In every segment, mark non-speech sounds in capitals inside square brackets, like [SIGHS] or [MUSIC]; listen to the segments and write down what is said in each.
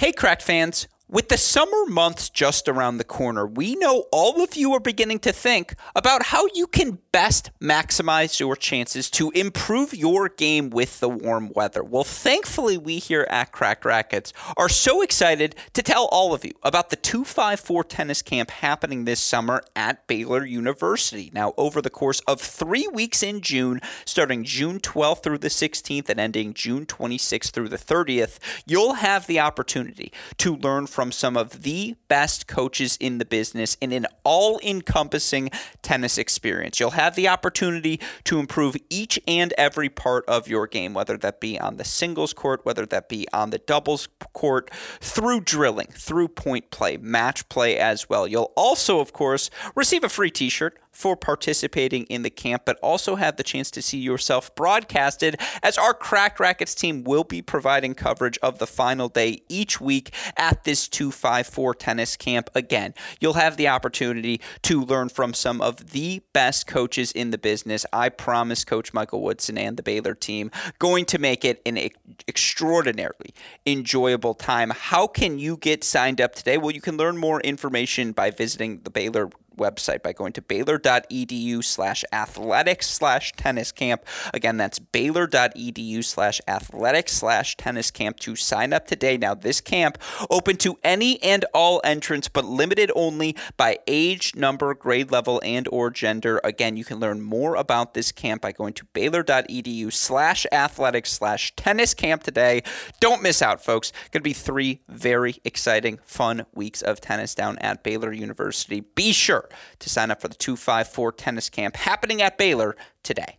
Hey, Cracked fans. With the summer months just around the corner, we know all of you are beginning to think about how you can best maximize your chances to improve your game with the warm weather. Well, thankfully, we here at Cracked Racquets are so excited to tell all of you about the 254 tennis camp happening this summer at Baylor University. Now, over the course of three weeks in June, starting June 12th through the 16th and ending June 26th through the 30th, you'll have the opportunity to learn from from some of the best coaches in the business in an all encompassing tennis experience. You'll have the opportunity to improve each and every part of your game, whether that be on the singles court, whether that be on the doubles court, through drilling, through point play, match play as well. You'll also, of course, receive a free t shirt for participating in the camp, but also have the chance to see yourself broadcasted as our Cracked Racquets team will be providing coverage of the final day each week at this 254 tennis camp. Again, you'll have the opportunity to learn from some of the best coaches in the business. I promise Coach Michael Woodson and the Baylor team going to make it an extraordinarily enjoyable time. How can you get signed up today? Well, you can learn more information by visiting the Baylor website by going to baylor.edu slash athletics slash tennis camp. Again, that's baylor.edu slash athletics slash tennis camp to sign up today. Now, this camp open to any and all entrants, but limited only by age, number, grade level, and or gender. Again, you can learn more about this camp by going to baylor.edu slash athletics slash tennis camp today. Don't miss out, folks. Going to be three very exciting, fun weeks of tennis down at Baylor University. Be sure to sign up for the 254 tennis camp happening at Baylor today.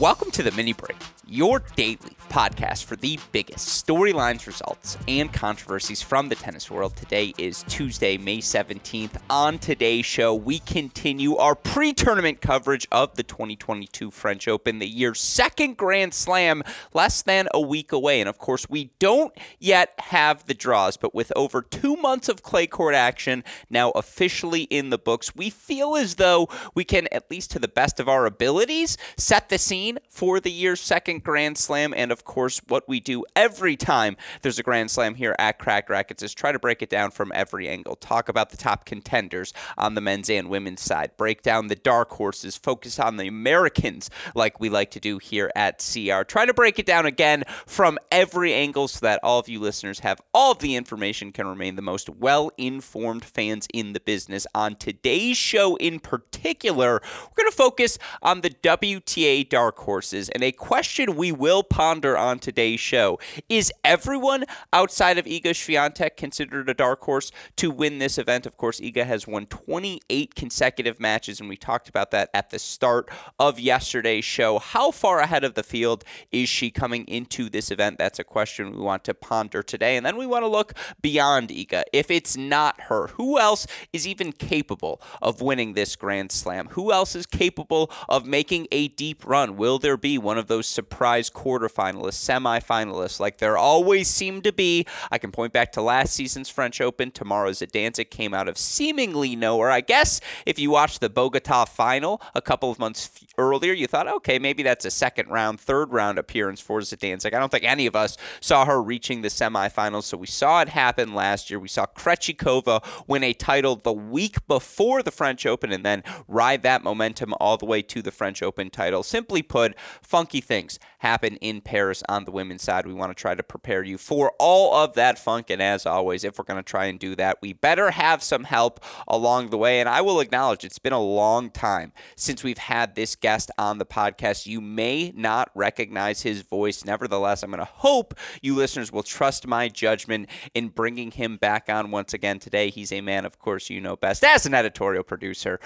Welcome to the mini break, your daily podcast for the biggest storylines, results, and controversies from the tennis world. Today is Tuesday, May 17th. On today's show, we continue our pre tournament coverage of the 2022 French Open, the year's second Grand Slam, less than a week away. And of course, we don't yet have the draws, but with over two months of clay court action now officially in the books, we feel as though we can, at least to the best of our abilities, set the scene for the year's second Grand Slam. And of of course, what we do every time there's a Grand Slam here at Cracked Racquets is try to break it down from every angle. Talk about the top contenders on the men's and women's side, break down the dark horses, focus on the Americans like we like to do here at CR. Try to break it down again from every angle so that all of you listeners have all of the information, can remain the most well informed fans in the business. On today's show in particular, we're going to focus on the WTA dark horses and a question we will ponder on today's show. Is everyone outside of Iga Swiatek considered a dark horse to win this event? Of course, Iga has won 28 consecutive matches, and we talked about that at the start of yesterday's show. How far ahead of the field is she coming into this event? That's a question we want to ponder today. And then we want to look beyond Iga. If it's not her, who else is even capable of winning this Grand Slam? Who else is capable of making a deep run? Will there be one of those surprise quarterfinals? Finalists, semifinalists, like there always seem to be. I can point back to last season's French Open. Tamara Zidansek came out of seemingly nowhere. I guess if you watched the Bogota final a couple of months earlier, you thought, okay, maybe that's a second round, third round appearance for Zidansek. I don't think any of us saw her reaching the semifinals, so we saw it happen last year. We saw Krejcikova win a title the week before the French Open and then ride that momentum all the way to the French Open title. Simply put, funky things happen in Paris on the women's side. We want to try to prepare you for all of that funk. And as always, if we're going to try and do that, we better have some help along the way. And I will acknowledge it's been a long time since we've had this guest on the podcast. You may not recognize his voice. Nevertheless, I'm going to hope you listeners will trust my judgment in bringing him back on once again today. He's a man, of course, you know best as an editorial producer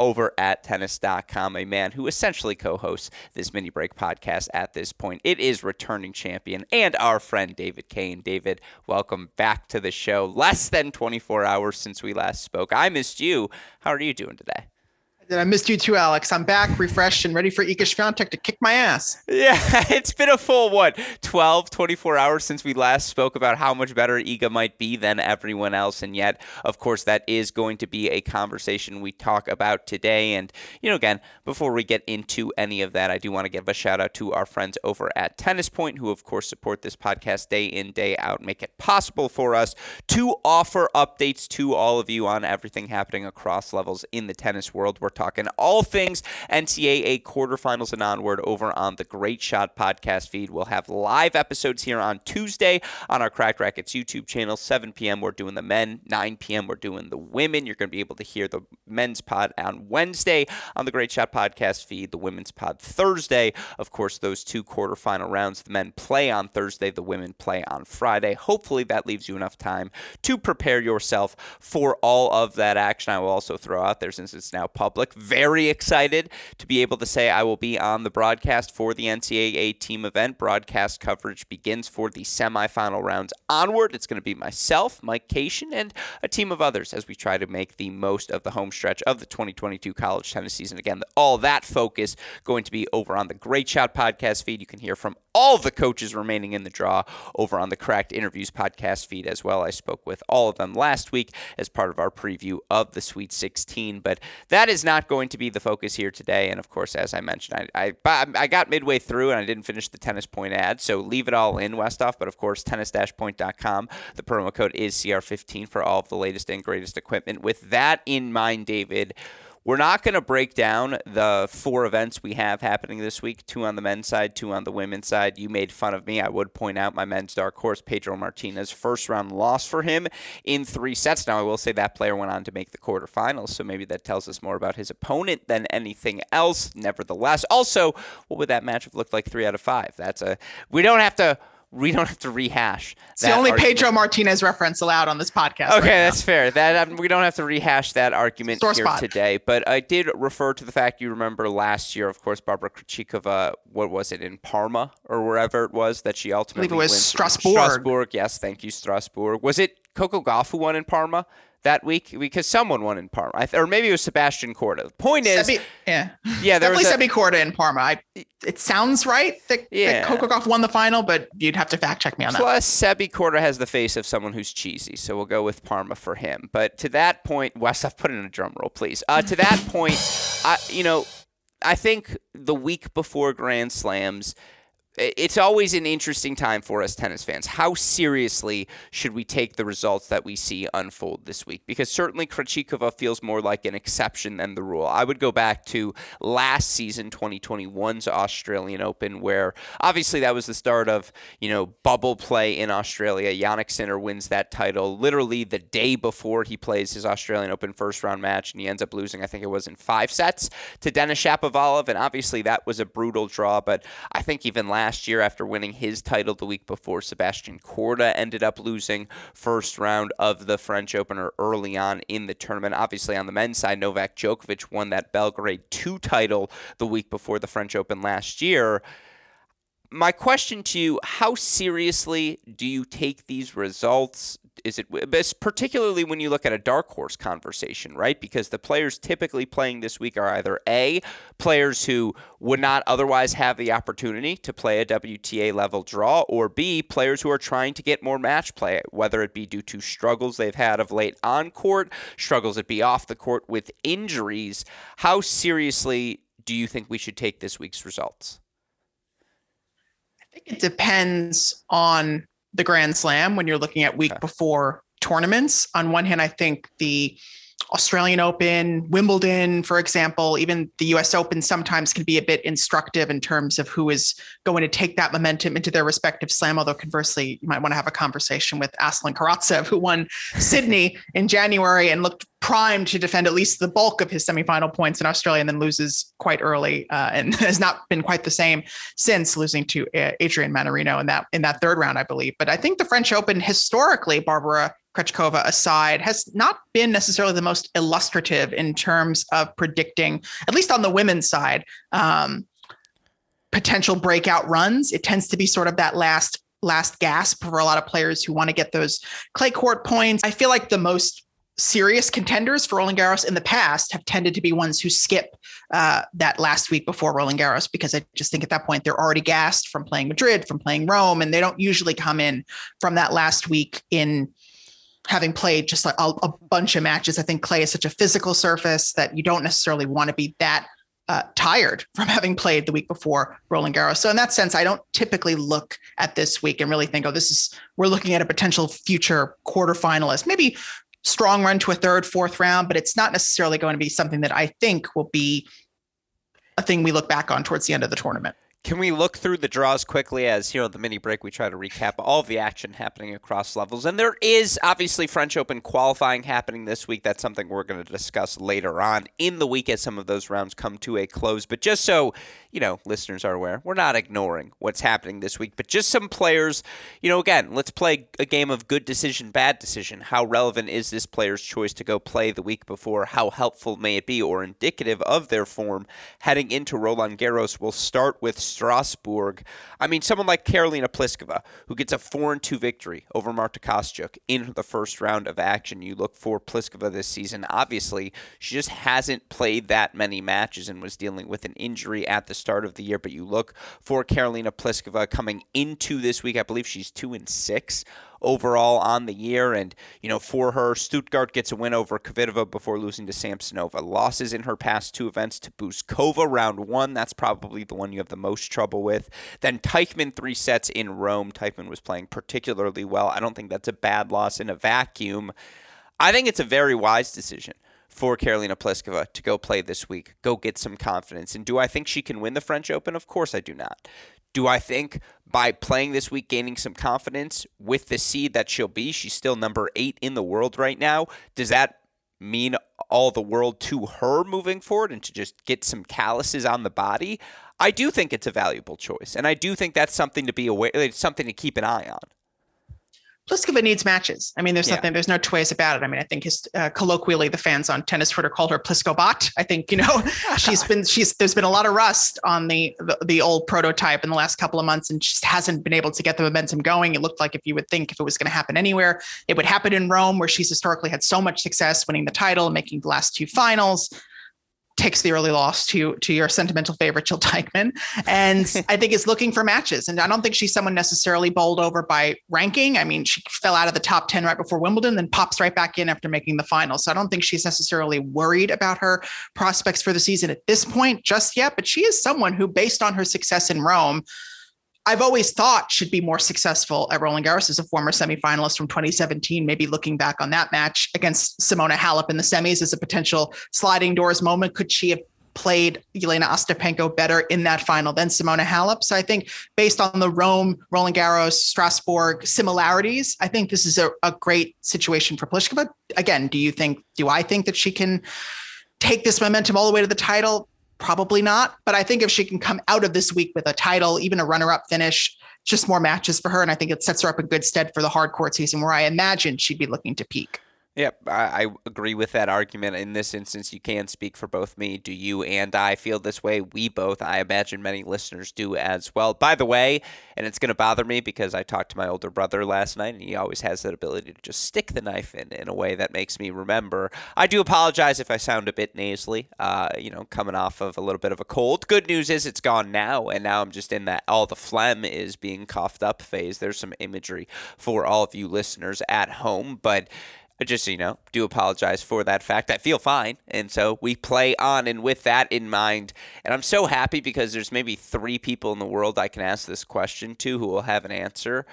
over at tennis.com, a man who essentially co hosts this mini break podcast at this point. It is returning champion and our friend David Kane. David, welcome back to the show. Less than 24 hours since we last spoke. I missed you. How are you doing today? I missed you too, Alex. I'm back, refreshed, and ready for Iga Swiatek to kick my ass. Yeah, [LAUGHS] it's been a full, what, 12, 24 hours since we last spoke about how much better Iga might be than everyone else. And yet, of course, that is going to be a conversation we talk about today. And, you know, again, before we get into any of that, I do want to give a shout out to our friends over at Tennis Point, who, of course, support this podcast day in, day out, make it possible for us to offer updates to all of you on everything happening across levels in the tennis world. We're talking all things NCAA quarterfinals and onward over on the Great Shot podcast feed. We'll have live episodes here on Tuesday on our Cracked Racquets YouTube channel. 7 p.m. We're doing the men. 9 p.m. We're doing the women. You're going to be able to hear the men's pod on Wednesday on the Great Shot podcast feed. The women's pod Thursday. Of course, those two quarterfinal rounds. The men play on Thursday. The women play on Friday. Hopefully, that leaves you enough time to prepare yourself for all of that action. I will also throw out there since it's now public very excited to be able to say I will be on the broadcast for the NCAA team event. Broadcast coverage begins for the semifinal rounds onward. It's going to be myself, Mike Cation, and a team of others as we try to make the most of the home stretch of the 2022 college tennis season. Again, all that focus going to be over on the Great Shot podcast feed. You can hear from all the coaches remaining in the draw over on the Cracked Interviews podcast feed as well. I spoke with all of them last week as part of our preview of the Sweet 16, but that is not going to be the focus here today. And of course, as I mentioned, I, I, I got midway through and I didn't finish the tennis point ad, so leave it all in, Westoff. But of course, tennis-point.com. The promo code is CR15 for all of the latest and greatest equipment. With that in mind, David, we're not going to break down the four events we have happening this week two on the men's side, two on the women's side. You made fun of me. I would point out my men's dark horse, Pedro Martinez, first round loss for him in three sets. Now, I will say that player went on to make the quarterfinals, so maybe that tells us more about his opponent than anything else. Nevertheless, also, what would that match have looked like three out of five? That's a, we don't have to we don't have to rehash. It's the only argument. Pedro Martinez reference allowed on this podcast. Okay, right that's fair. That um, we don't have to rehash that argument Source here spot. today. But I did refer to the fact you remember last year, of course, Barbora Krejcikova. What was it in Parma or wherever it was that she ultimately? I believe it was Strasbourg. Strasbourg, yes, thank you, Strasbourg. Was it Coco Gauff who won in Parma? That week because someone won in Parma, or maybe it was Sebastian Korda. The point is, Sebi, yeah, [LAUGHS] yeah, there definitely was a, Sebi Korda in Parma. I, it sounds right that, yeah. that Gauff won the final, but you'd have to fact check me on Plus, that. Plus, Sebi Korda has the face of someone who's cheesy, so we'll go with Parma for him. But to that point, Wes, I've put in a drum roll, please. Uh, to that [LAUGHS] point, I, you know, I think the week before Grand Slams it's always an interesting time for us tennis fans. How seriously should we take the results that we see unfold this week? Because certainly Krejcikova feels more like an exception than the rule. I would go back to last season, 2021's Australian Open, where obviously that was the start of you know bubble play in Australia. Jannik Sinner wins that title literally the day before he plays his Australian Open first round match, and he ends up losing. I think it was in five sets to Denis Shapovalov, and obviously that was a brutal draw. But I think even last last year after winning his title the week before. Sebastian Korda ended up losing first round of the French Opener early on in the tournament. Obviously, on the men's side, Novak Djokovic won that Belgrade 2 title the week before the French Open last year my question to you how seriously do you take these results is it particularly when you look at a dark horse conversation right? Because the players typically playing this week are either a players who would not otherwise have the opportunity to play a WTA level draw or b players who are trying to get more match play whether it be due to struggles they've had of late on court struggles that be off the court with injuries. How seriously do you think we should take this week's results? I think it depends on the Grand Slam when you're looking at week okay. before tournaments. On one hand, I think the Australian Open, Wimbledon, for example, even the US Open sometimes can be a bit instructive in terms of who is going to take that momentum into their respective slam. Although conversely, you might want to have a conversation with Aslan Karatsev, who won Sydney in January and looked primed to defend at least the bulk of his semifinal points in Australia and then loses quite early uh, and [LAUGHS] has not been quite the same since losing to uh, Adrian Mannarino in that in that third round, I believe. But I think the French Open historically, Barbora Krejcikova aside, has not been necessarily the most illustrative in terms of predicting, at least on the women's side, um, potential breakout runs. It tends to be sort of that last last gasp for a lot of players who want to get those clay court points. I feel like the most serious contenders for Roland Garros in the past have tended to be ones who skip uh, that last week before Roland Garros because I just think at that point they're already gassed from playing Madrid, from playing Rome, and they don't usually come in from that last week in having played just a, a bunch of matches. I think clay is such a physical surface that you don't necessarily want to be that uh, tired from having played the week before Roland Garros. So in that sense, I don't typically look at this week and really think, oh, this is we're looking at a potential future quarterfinalist. Maybe strong run to a third, fourth round, but it's not necessarily going to be something that I think will be a thing we look back on towards the end of the tournament. Can we look through the draws quickly? As here know the mini break we try to recap all the action happening across levels. And there is obviously French Open qualifying happening this week. That's something we're going to discuss later on in the week as some of those rounds come to a close. But just so you know listeners are aware we're not ignoring what's happening this week but just some players you know again let's play a game of good decision bad decision. How relevant is this player's choice to go play the week before? How helpful may it be or indicative of their form heading into Roland Garros? We'll start with Strasbourg. I mean, someone like Karolina Pliskova, who gets a 4 and 2 victory over Marta Kostyuk in the first round of action. You look for Pliskova this season. Obviously, she just hasn't played that many matches and was dealing with an injury at the start of the year. But you look for Karolina Pliskova coming into this week. I believe she's 2 and 6 overall on the year. And, you know, for her, Stuttgart gets a win over Kvitova before losing to Samsonova. Losses in her past two events to Bouzkova, round one. That's probably the one you have the most trouble with. Then Teichmann, three sets in Rome. Teichmann was playing particularly well. I don't think that's a bad loss in a vacuum. I think it's a very wise decision for Karolina Pliskova to go play this week, go get some confidence. And do I think she can win the French Open? Of course I do not. Do I think by playing this week, gaining some confidence with the seed that she'll be, she's still number eight in the world right now? Does that mean all the world to her moving forward and to just get some calluses on the body? I do think it's a valuable choice, and I do think that's something to be aware, it's something to keep an eye on. Pliskova needs matches. I mean, there's yeah. nothing, there's no two ways about it. I mean, I think his uh, colloquially, the fans on tennis Twitter called her Pliskobot. I think you know [LAUGHS] she's been she's there's been a lot of rust on the, the, the old prototype in the last couple of months, and just hasn't been able to get the momentum going. It looked like if you would think if it was going to happen anywhere, it would happen in Rome, where she's historically had so much success, winning the title, making the last two finals takes the early loss to to your sentimental favorite Jil Teichmann, and [LAUGHS] I think is looking for matches. And I don't think she's someone necessarily bowled over by ranking. I mean, she fell out of the top ten right before Wimbledon, then pops right back in after making the final. So I don't think she's necessarily worried about her prospects for the season at this point just yet. But she is someone who, based on her success in Rome, I've always thought should be more successful at Roland Garros as a former semifinalist from 2017. Maybe looking back on that match against Simona Halep in the semis as a potential sliding doors moment. Could she have played Elena Ostapenko better in that final than Simona Halep? So I think based on the Rome, Roland Garros, Strasbourg similarities, I think this is a, a great situation for Pliskova. Again, do you think? Do I think that she can? take this momentum all the way to the title Probably not. But I think if she can come out of this week with a title, even a runner up finish, just more matches for her. And I think it sets her up in good stead for the hard court season where I imagine she'd be looking to peak. Yep, I, I, agree with that argument. In this instance, you can speak for both me. Do you and I feel this way? We both, I imagine many listeners do as well. By the way, and it's going to bother me because I talked to my older brother last night, and he always has that ability to just stick the knife in in a way that makes me remember. I do apologize if I sound a bit nasally, uh, you know, coming off of a little bit of a cold. Good news is it's gone now, and now I'm just in that all the phlegm is being coughed up phase. There's some imagery for all of you listeners at home, but just so you know, do apologize for that fact. I feel fine, and so we play on. And with that in mind, and I'm so happy because there's maybe three people in the world I can ask this question to who will have an answer.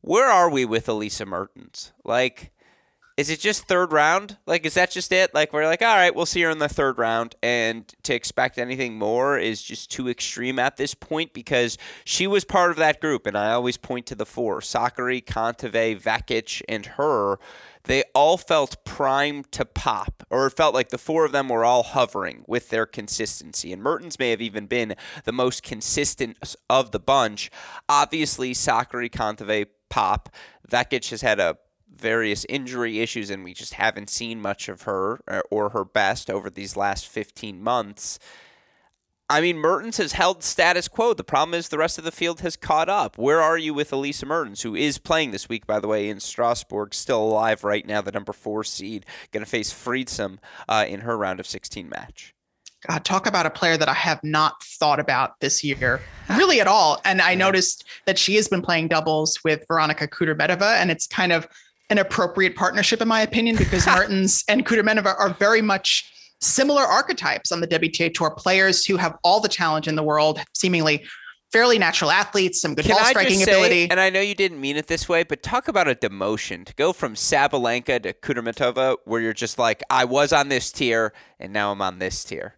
Where are we with Elise Mertens? Like, is it just third round? Like, is that just it? Like, we're like, all right, we'll see her in the third round, and to expect anything more is just too extreme at this point because she was part of that group, and I always point to the four: Sakkari, Kontaveit, Vekic, and her they all felt primed to pop, or it felt like the four of them were all hovering with their consistency. And Mertens may have even been the most consistent of the bunch. Obviously, Sakkari, Kontaveit, pop. Vekic has had a various injury issues, and we just haven't seen much of her uh, or her best over these last 15 months. I mean, Mertens has held status quo. The problem is the rest of the field has caught up. Where are you with Elise Mertens, who is playing this week, by the way, in Strasbourg, still alive right now, the number four seed, going to face Friedsam uh, in her round of 16 match? God, talk about a player that I have not thought about this year, really at all. And I noticed that she has been playing doubles with Veronika Kudermetova, and it's kind of an appropriate partnership, in my opinion, because [LAUGHS] Mertens and Kudermetova are very much similar archetypes on the WTA Tour, players who have all the challenge in the world, seemingly fairly natural athletes, some good Can ball striking say, ability. And I know you didn't mean it this way, but talk about a demotion to go from Sabalenka to Kudermetova, where you're just like, I was on this tier and now I'm on this tier.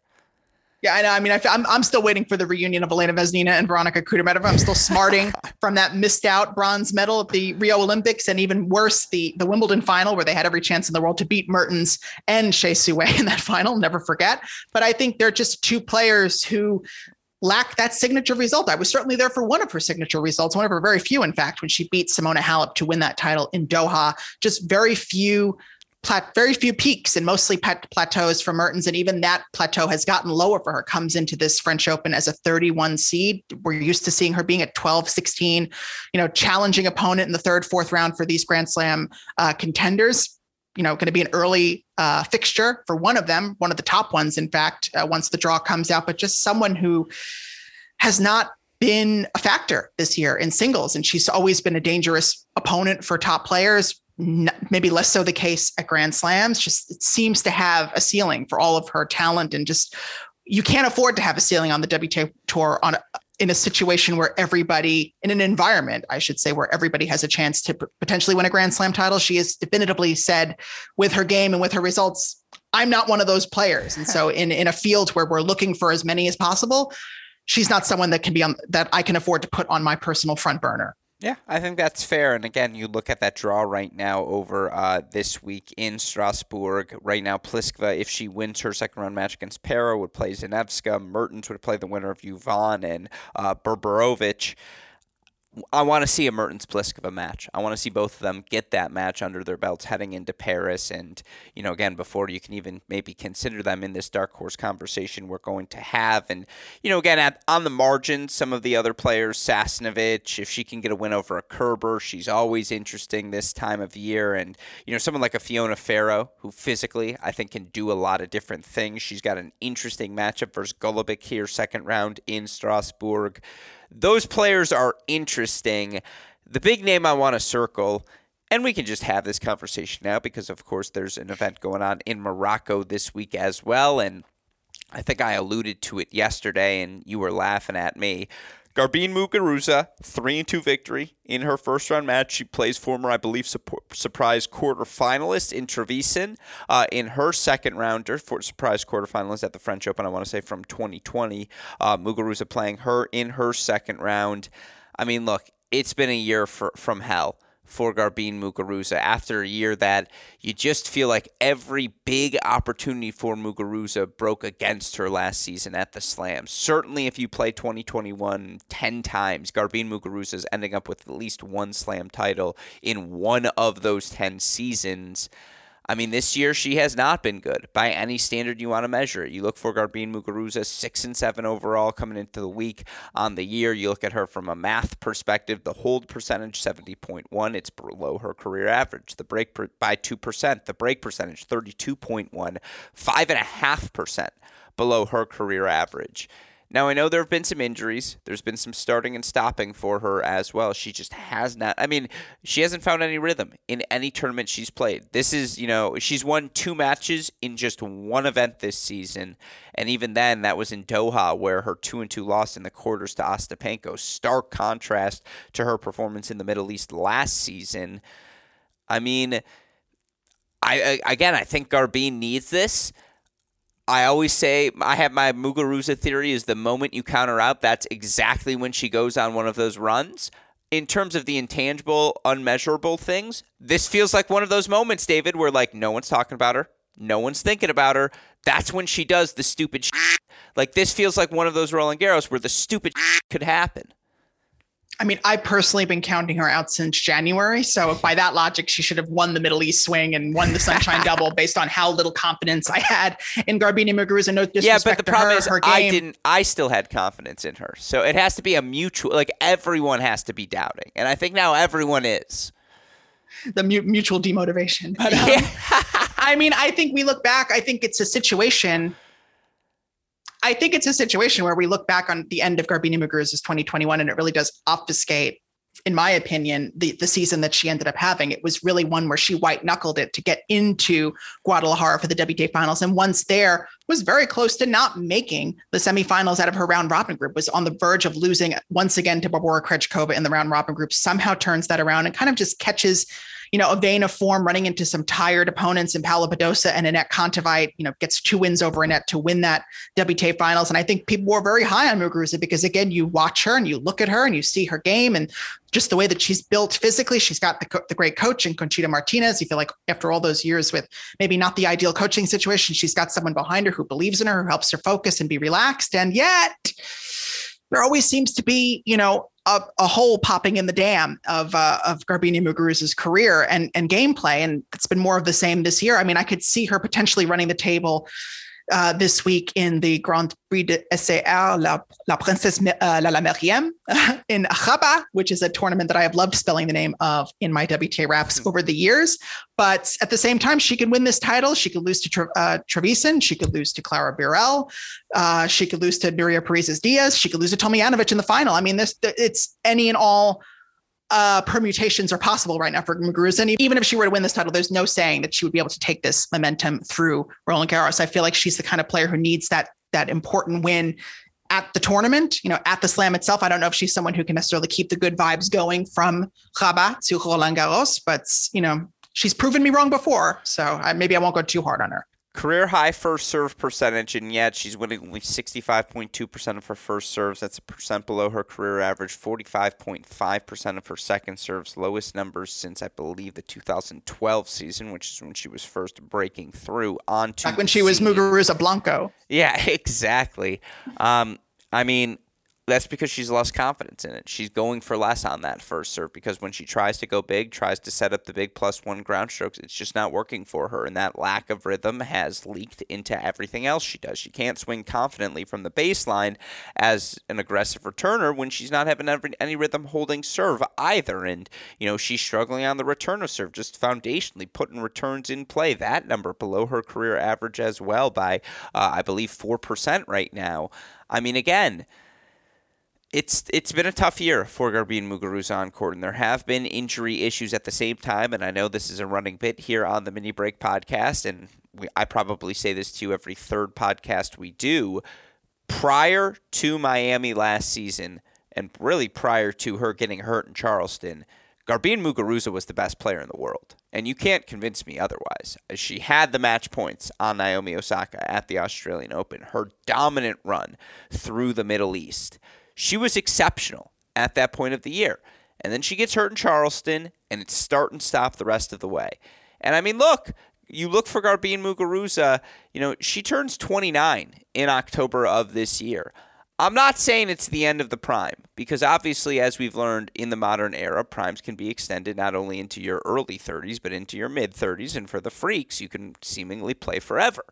Yeah, I know. I mean, I, am I'm, I'm still waiting for the reunion of Elena Vesnina and Veronika Kudermetova. I'm still smarting [LAUGHS] from that missed out bronze medal at the Rio Olympics, and even worse, the the Wimbledon final where they had every chance in the world to beat Mertens and Hsieh Su-wei in that [LAUGHS] final. Never forget. But I think they're just two players who lack that signature result. I was certainly there for one of her signature results, one of her very few, in fact, when she beat Simona Halep to win that title in Doha. Just very few plat- very few peaks and mostly plateaus for Mertens. And even that plateau has gotten lower for her, comes into this French Open as a 31 seed. We're used to seeing her being at 12, 16, you know, challenging opponent in the third, fourth round for these Grand Slam uh, contenders. You know, going to be an early uh, fixture for one of them, one of the top ones, in fact, uh, once the draw comes out, but just someone who has not been a factor this year in singles. And she's always been a dangerous opponent for top players maybe less so the case at Grand Slams. Just it seems to have a ceiling for all of her talent, and just you can't afford to have a ceiling on the WTA tour on a, in a situation where everybody in an environment, I should say, where everybody has a chance to potentially win a Grand Slam title. She has definitively said with her game and with her results, I'm not one of those players. And so [LAUGHS] in in a field where we're looking for as many as possible, she's not someone that can be on that I can afford to put on my personal front burner. Yeah, I think that's fair. And again, you look at that draw right now over uh, this week in Strasbourg. Right now, Pliskova, if she wins her second round match against Pero, would play Zanevska. Mertens would play the winner of Yvonne and uh, Berberovich. I want to see a Mertens Pliskova match. I want to see both of them get that match under their belts heading into Paris. And, you know, again, before you can even maybe consider them in this dark horse conversation we're going to have. And, you know, again, at, on the margin, some of the other players, Sasnovich, if she can get a win over a Kerber, she's always interesting this time of year. And, you know, someone like a Fiona Ferro, who physically I think can do a lot of different things. She's got an interesting matchup versus Golubic here, second round in Strasbourg those players are interesting. The big name I want to circle, and we can just have this conversation now because, of course, there's an event going on in Morocco this week as well. And I think I alluded to it yesterday, and you were laughing at me. Garbine Muguruza, 3 and 2 victory in her first round match. She plays former, I believe, surprise quarterfinalist in Trevisan uh, in her second rounder for surprise quarterfinalist at the French Open, I want to say from 2020. Uh, Muguruza playing her in her second round. I mean, look, it's been a year for, from hell for Garbine Muguruza after a year that you just feel like every big opportunity for Muguruza broke against her last season at the Slam. Certainly, if you play 2021 10 times, Garbine Muguruza is ending up with at least one Slam title in one of those 10 seasons. I mean, this year she has not been good by any standard you want to measure it. You look for Garbine Muguruza, six and seven overall coming into the week on the year. You look at her from a math perspective, the hold percentage seventy point one, it's below her career average. The break per, by two percent, the break percentage thirty two point one, five and a half percent below her career average. Now, I know there have been some injuries. There's been some starting and stopping for her as well. She just has not. I mean, she hasn't found any rhythm in any tournament she's played. This is, you know, she's won two matches in just one event this season. And even then, that was in Doha, where her 2 and 2 loss in the quarters to Ostapenko. Stark contrast to her performance in the Middle East last season. I mean, I again, I think Garbine needs this. I always say I have my Muguruza theory is the moment you counter out, that's exactly when she goes on one of those runs. In terms of the intangible, unmeasurable things, this feels like one of those moments, David, where like no one's talking about her, no one's thinking about her. That's when she does the stupid. Like this feels like one of those Roland Garros where the stupid could happen. I mean, I personally been counting her out since January. So by that logic, she should have won the Middle East swing and won the Sunshine [LAUGHS] Double based on how little confidence I had in Garbiñe Muguruza. No disrespect yeah, but the problem her, is her I didn't. I still had confidence in her. So it has to be a mutual. Like everyone has to be doubting, and I think now everyone is. The mu- mutual demotivation. But [LAUGHS] um, yeah. I mean, I think we look back. I think it's a situation I think it's a situation where we look back on the end of Garbiñe Muguruza's 2021 and it really does obfuscate in my opinion, the, the season that she ended up having. It was really one where she white knuckled it to get into Guadalajara for the WTA finals. And once there, was very close to not making the semifinals out of her round robin group, was on the verge of losing once again to Barbora Krejcikova in the round robin group, somehow turns that around and kind of just catches you know, a vein of form running into some tired opponents in Paula Badosa and Anett Kontaveit, you know, gets two wins over Anett to win that WTA finals. And I think people were very high on Muguruza because again, you watch her and you look at her and you see her game and just the way that she's built physically. She's got the, the great coach in Conchita Martinez. You feel like after all those years with maybe not the ideal coaching situation, she's got someone behind her who believes in her, who helps her focus and be relaxed. And yet, there always seems to be, you know, a, a hole popping in the dam of uh, of Garbiñe Muguruza's career and and gameplay, and it's been more of the same this year. I mean, I could see her potentially running the table uh, this week in the Grand Prix de SCR La, La Princesse uh, La La Meriem [LAUGHS] in Rabat, which is a tournament that I have loved spelling the name of in my WTA wraps hmm. over the years. But at the same time, she could win this title. She could lose to uh, Trevisan. She could lose to Clara Burel. Uh, she could lose to Nuria Parrizas Diaz. She could lose to Tomljanovic in the final. I mean, this it's any and all uh, permutations are possible right now for Muguruza. Even if she were to win this title, there's no saying that she would be able to take this momentum through Roland Garros. I feel like she's the kind of player who needs that that important win at the tournament, you know, at the slam itself. I don't know if she's someone who can necessarily keep the good vibes going from Rabat to Roland Garros, but you know, she's proven me wrong before. So I, maybe I won't go too hard on her career high first serve percentage, and yet she's winning only 65.2% of her first serves. That's a percent below her career average. 45.5% of her second serves, lowest numbers since I believe the 2012 season, which is when she was first breaking through onto. Back when she was Muguruza Blanco. Yeah, [LAUGHS] exactly. Um, I mean, that's because she's lost confidence in it. She's going for less on that first serve because when she tries to go big, tries to set up the big plus one ground strokes, it's just not working for her. And that lack of rhythm has leaked into everything else she does. She can't swing confidently from the baseline as an aggressive returner when she's not having any rhythm holding serve either. And, you know, she's struggling on the return of serve, just foundationally putting returns in play. That number below her career average as well by, uh, I believe, 4% right now. I mean, again, it's it's been a tough year for Garbiñe Muguruza on court, and there have been injury issues at the same time. And I know this is a running bit here on the Mini Break podcast, and we, I probably say this to you every third podcast we do. Prior to Miami last season, and really prior to her getting hurt in Charleston, Garbiñe Muguruza was the best player in the world, and you can't convince me otherwise. She had the match points on Naomi Osaka at the Australian Open. Her dominant run through the Middle East she was exceptional at that point of the year. And then she gets hurt in Charleston, and it's start and stop the rest of the way. And I mean, look, you look for Garbiñe Muguruza, you know, she turns 29 in October of this year. I'm not saying it's the end of the prime because obviously, as we've learned in the modern era, primes can be extended not only into your early 30s, but into your mid 30s. And for the freaks, you can seemingly play forever.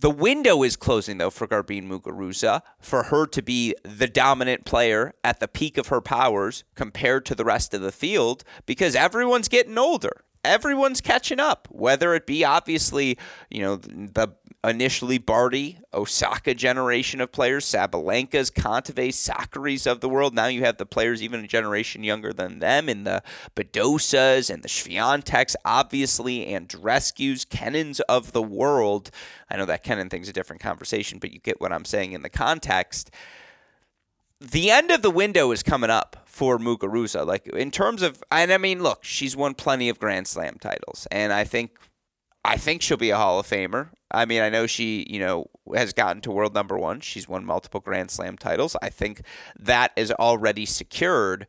The window is closing, though, for Garbiñe Muguruza for her to be the dominant player at the peak of her powers compared to the rest of the field because everyone's getting older. Everyone's catching up, whether it be obviously, you know, the initially Barty, Osaka generation of players, Sabalenka's, Kontaveit, Sakkaris of the world. Now you have the players even a generation younger than them in the Badosas and the Swiatek's, obviously, and Andreescu's, Kenins of the world. I know that Kenin thing's a different conversation, but you get what I'm saying in the context the end of the window is coming up for Muguruza. Like in terms of, and I mean, look, she's won plenty of Grand Slam titles, and I think, I think she'll be a Hall of Famer. I mean, I know she, you know, has gotten to world number one. She's won multiple Grand Slam titles. I think that is already secured.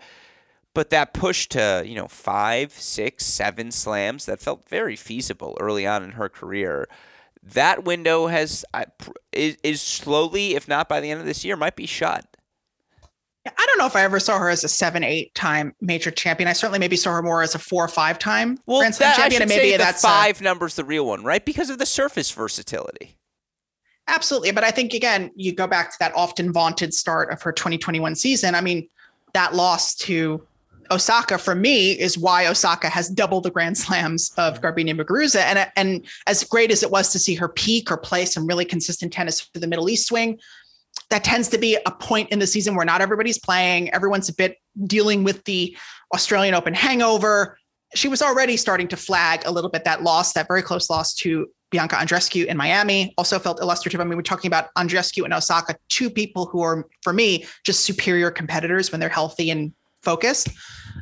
But that push to, you know, five, six, seven slams, that felt very feasible early on in her career. That window has is, is slowly, if not by the end of this year, might be shut. I don't know if I ever saw her as a seven, eight time major champion. I certainly maybe saw her more as a four or five time well, Grand Slam that, champion. and maybe that's five a, numbers the real one, right? Because of the surface versatility. Absolutely. But I think again, you go back to that often vaunted start of her 2021 season. I mean, that loss to Osaka for me is why Osaka has double the Grand Slams of mm-hmm. Garbiñe Muguruza. And, and as great as it was to see her peak or play some really consistent tennis for the Middle East swing, that tends to be a point in the season where not everybody's playing. Everyone's a bit dealing with the Australian Open hangover. She was already starting to flag a little bit that loss, that very close loss to Bianca Andreescu in Miami. Also felt illustrative. I mean, we're talking about Andreescu and Osaka, two people who are, for me, just superior competitors when they're healthy and focused.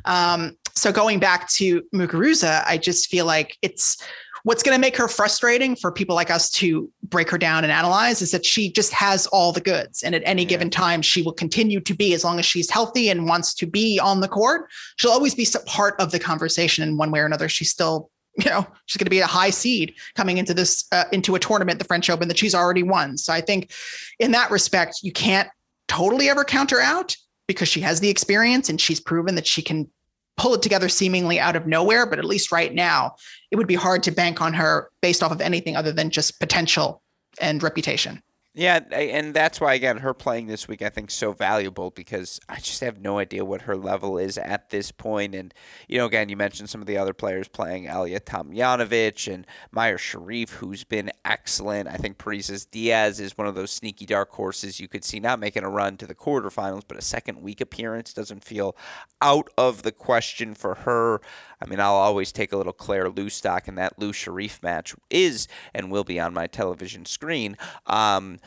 Um, so going back to Muguruza, I just feel like it's what's going to make her frustrating for people like us to break her down and analyze is that she just has all the goods. And at any yeah. given time, she will continue to be, as long as she's healthy and wants to be on the court, she'll always be part of the conversation in one way or another. She's still you know she's going to be a high seed coming into this uh, into a tournament the french open that she's already won so i think in that respect you can't totally ever counter out because she has the experience and she's proven that she can pull it together seemingly out of nowhere. But at least right now, it would be hard to bank on her based off of anything other than just potential and reputation. Yeah, and that's why again her playing this week I think so valuable because I just have no idea what her level is at this point. And you know, again, you mentioned some of the other players playing Ajla Tomljanovic and Mayar Sharif, who's been excellent. I think Parrizas Diaz is one of those sneaky dark horses you could see not making a run to the quarterfinals, but a second week appearance doesn't feel out of the question for her. I mean, I'll always take a little Claire Lou stock, and that Lou Sharif match is and will be on my television screen. Um,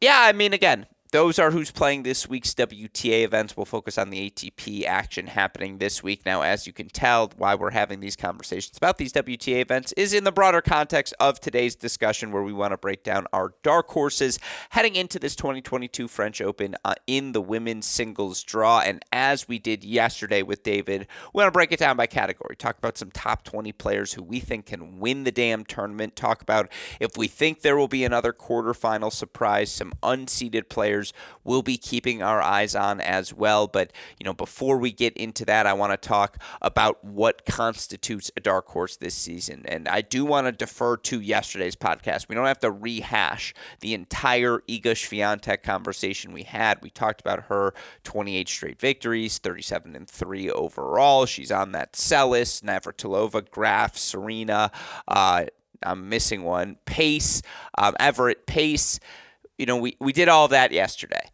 yeah, I mean, again, those are who's playing this week's WTA events. We'll focus on the ATP action happening this week. Now, as you can tell, why we're having these conversations about these WTA events is in the broader context of today's discussion, where we want to break down our dark horses heading into this 2022 French Open uh, in the women's singles draw. And as we did yesterday with David, we want to break it down by category. Talk about some top 20 players who we think can win the damn tournament. Talk about if we think there will be another quarterfinal surprise, some unseeded players players we'll be keeping our eyes on as well. But, you know, before we get into that, I want to talk about what constitutes a dark horse this season. And I do want to defer to yesterday's podcast. We don't have to rehash the entire Iga Swiatek conversation we had. We talked about her 28 straight victories, 37 and 3 overall. She's on that Seles, Navratilova, Graf, Serena. Uh, I'm missing one. Pace, um, Evert Pace you know, we, we did all that yesterday.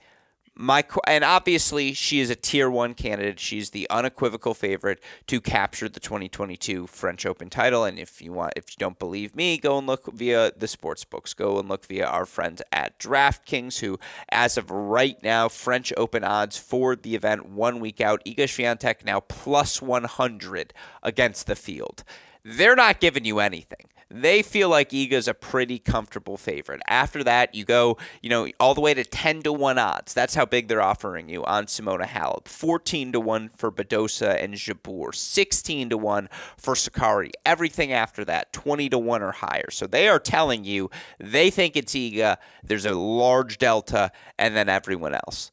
My and obviously she is a tier one candidate. She's the unequivocal favorite to capture the 2022 French Open title. And if you want, if you don't believe me, go and look via the sports books. Go and look via our friends at DraftKings, who, as of right now, French Open odds for the event one week out. Iga Swiatek now plus 100 against the field. They're not giving you anything they feel like Iga's a pretty comfortable favorite. After that, you go, you know, all the way to 10 to 1 odds. That's how big they're offering you on Simona Halep. 14 to 1 for Badosa and Jabeur. 16 to 1 for Sakkari. Everything after that, 20 to 1 or higher. So they are telling you they think it's Iga. There's a large delta, and then everyone else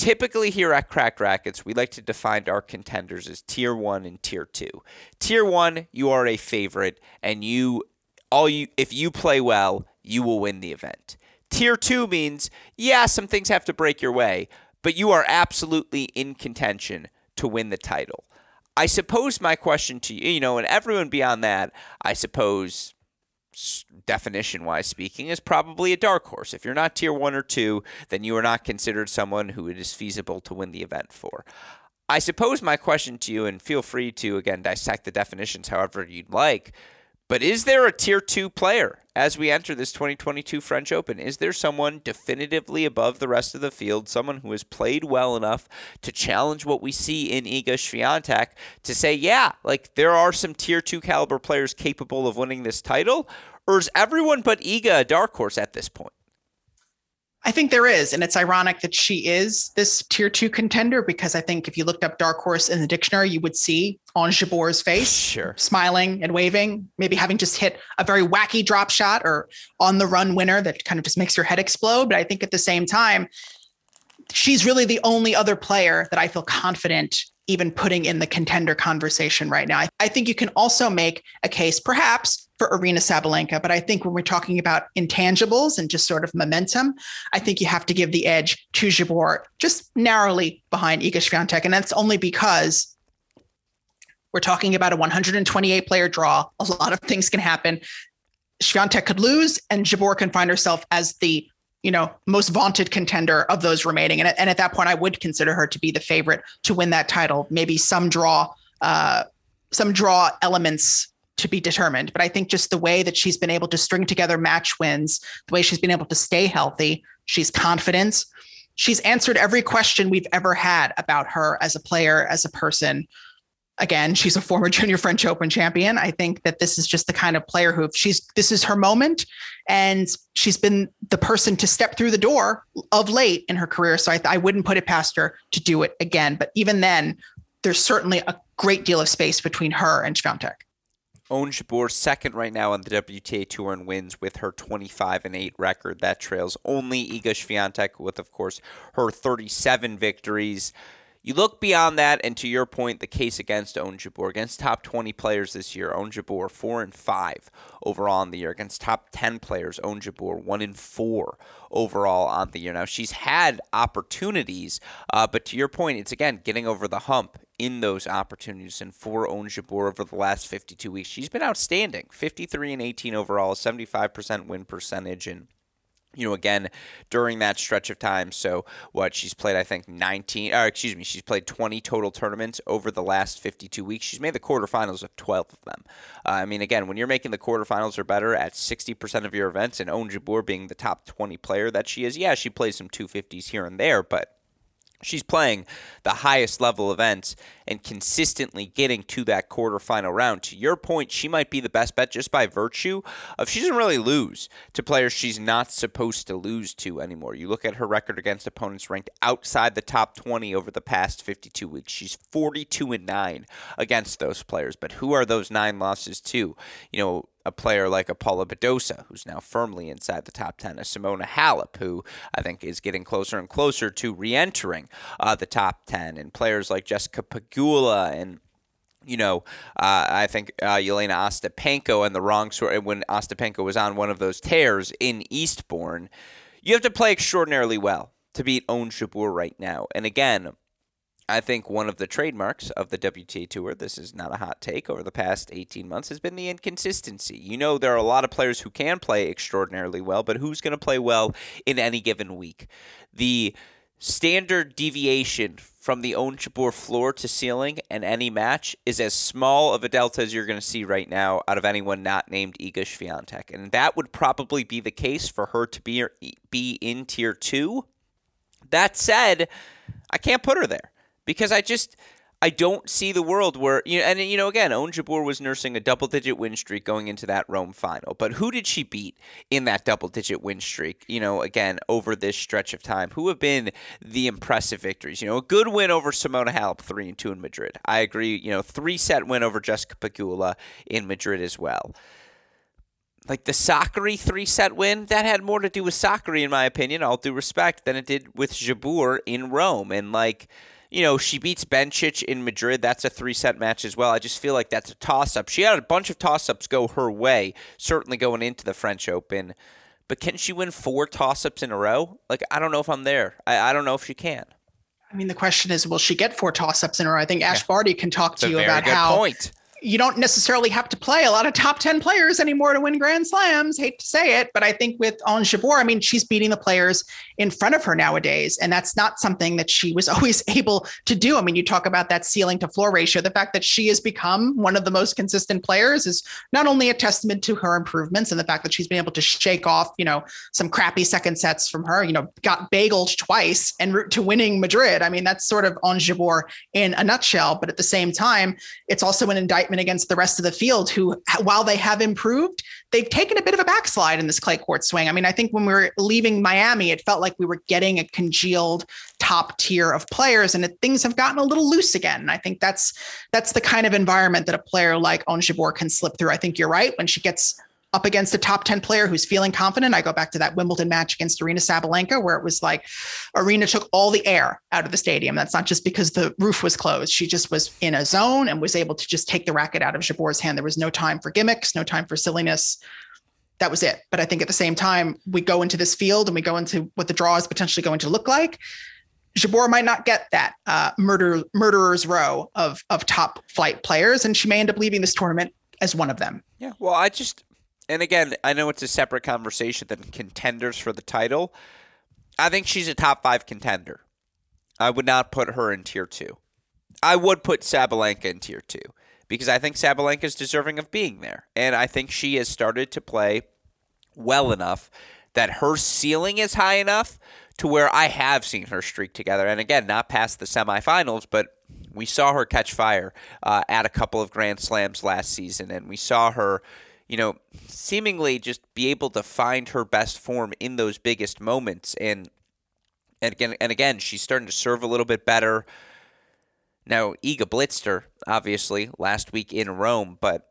typically here at Cracked Racquets, we like to define our contenders as tier one and tier two. Tier one, you are a favorite, and you all you if you play well, you will win the event. Tier 2 means yeah, some things have to break your way, but you are absolutely in contention to win the title. I suppose my question to you, you know, and everyone beyond that, I suppose definition wise speaking, is probably a dark horse. If you're not tier one or two, then you are not considered someone who it is feasible to win the event for. I suppose my question to you, and feel free to again dissect the definitions however you'd like, but is there a tier two player as we enter this 2022 French Open? Is there someone definitively above the rest of the field, someone who has played well enough to challenge what we see in Iga Swiatek to say, yeah, like there are some tier two caliber players capable of winning this title? Or is everyone but Iga a dark horse at this point? I think there is. And it's ironic that she is this tier two contender because I think if you looked up dark horse in the dictionary, you would see on Jabeur's face, sure. smiling and waving, maybe having just hit a very wacky drop shot or on the run winner that kind of just makes your head explode. But I think at the same time, she's really the only other player that I feel confident even putting in the contender conversation right now. I think you can also make a case, perhaps, for Aryna Sabalenka, but I think when we're talking about intangibles and just sort of momentum, I think you have to give the edge to Jabeur just narrowly behind Iga Swiatek, and that's only because we're talking about a 128 player draw. A lot of things can happen. Swiatek could lose, and Jabeur can find herself as the you know most vaunted contender of those remaining. And, and at that point, I would consider her to be the favorite to win that title. Maybe some draw, uh, some draw elements to be determined. But I think just the way that she's been able to string together match wins, the way she's been able to stay healthy, she's confident. She's answered every question we've ever had about her as a player, as a person again, she's a former [LAUGHS] junior French Open champion. I think that this is just the kind of player who if she's this is her moment and she's been the person to step through the door of late in her career. So I, I wouldn't put it past her to do it again. But even then, there's certainly a great deal of space between her and Swiatek. Ons Jabeur second right now on the WTA Tour and wins with her 25 and 8 record. That trails only Iga Swiatek with, of course, her 37 victories. You look beyond that, and to your point, the case against Ons Jabeur, against top 20 players this year, Ons Jabeur, 4 and 5 overall on the year. Against top 10 players, Ons Jabeur, 1 and 4 overall on the year. Now, she's had opportunities, uh, but to your point, it's again getting over the hump in those opportunities. And for Ons Jabeur over the last 52 weeks, she's been outstanding 53 and 18 overall, 75% win percentage, and you know, again, during that stretch of time. So, what she's played, I think, 19, or excuse me, she's played 20 total tournaments over the last 52 weeks. She's made the quarterfinals of 12 of them. Uh, I mean, again, when you're making the quarterfinals or better at 60% of your events, and Ons Jabeur being the top 20 player that she is, yeah, she plays some 250s here and there, but she's playing the highest level events and consistently getting to that quarterfinal round. To your point, she might be the best bet just by virtue of she doesn't really lose to players she's not supposed to lose to anymore. You look at her record against opponents ranked outside the top 20 over the past 52 weeks. She's 42 and 9 against those players. But who are those nine losses to? You know, a player like a Paula Badosa, who's now firmly inside the top 10, a Simona Halep, who I think is getting closer and closer to re entering uh, the top 10, and players like Jessica Pegula and you know, uh, I think uh, Jelena Ostapenko and the wrong sort when Ostapenko was on one of those tears in Eastbourne. You have to play extraordinarily well to beat Ons Jabeur right now. And again, I think one of the trademarks of the WTA Tour, this is not a hot take, over the past 18 months has been the inconsistency. You know, there are a lot of players who can play extraordinarily well, but who's going to play well in any given week? The standard deviation from the Ons Jabeur floor to ceiling in any match is as small of a delta as you're going to see right now out of anyone not named Iga Swiatek. And that would probably be the case for her to be, be in tier two. That said, I can't put her there because I just I don't see the world where you know, and you know again, Ons Jabeur was nursing a double-digit win streak going into that Rome final. But who did she beat in that double-digit win streak? You know, again over this stretch of time, who have been the impressive victories? You know, a good win over Simona Halep, three and two in Madrid. I agree. You know, three-set win over Jessica Pegula in Madrid as well. Like the Sakkari three set win, that had more to do with Sakkari, in my opinion, all due respect, than it did with Jabeur in Rome. And like you know, she beats Bencic in Madrid. That's a three set match as well. I just feel like that's a toss up. She had a bunch of toss ups go her way, certainly going into the French Open. But can she win four toss ups in a row? Like, I don't know if I'm there. I, I don't know if she can. I mean, the question is, will she get four toss ups in a row? I think Ash yeah. Barty can talk That's to you about how point you don't necessarily have to play a lot of top 10 players anymore to win grand slams hate to say it but i think with Ons Jabeur i mean she's beating the players in front of her nowadays and that's not something that she was [LAUGHS] always able to do. I mean you talk about that ceiling to floor ratio the fact that she has become one of the most consistent players is not only a testament to her improvements and the fact that she's been able to shake off you know some crappy second sets from her you know got bageled twice and route to winning madrid. I mean that's sort of Ons Jabeur in a nutshell but at the same time it's also an indictment against the rest of the field who, while they have improved, they've taken a bit of a backslide in this clay court swing. I mean, I think when we were leaving Miami, it felt like we were getting a congealed top tier of players and things have gotten a little loose again. I think that's that's the kind of environment that a player like Ons Jabeur can slip through. I think you're right. When she gets up against a top 10 player who's feeling confident. I go back to that Wimbledon match against Aryna Sabalenka, where it was like Aryna took all the air out of the stadium. That's not just because the roof was closed. She just was in a zone and was able to just take the racket out of Jabeur's hand. There was no time for gimmicks, no time for silliness. That was it. But I think at the same time, we go into this field and we go into what the draw is potentially going to look like. Jabeur might not get that uh, murder murderer's row of of top flight players, and she may end up leaving this tournament as one of them. Yeah. Well, I just and again, I know it's a separate conversation than contenders for the title. I think she's a top five contender. I would not put her in tier two. I would put Sabalenka in tier two because I think Sabalenka is deserving of being there, and I think she has started to play well enough that her ceiling is high enough to where I have seen her streak together. And again, not past the semifinals, but we saw her catch fire uh, at a couple of Grand Slams last season, and we saw her, you know, seemingly just be able to find her best form in those biggest moments. And and again, and again, she's starting to serve a little bit better. Now, Iga blitzed her, obviously, last week in Rome, but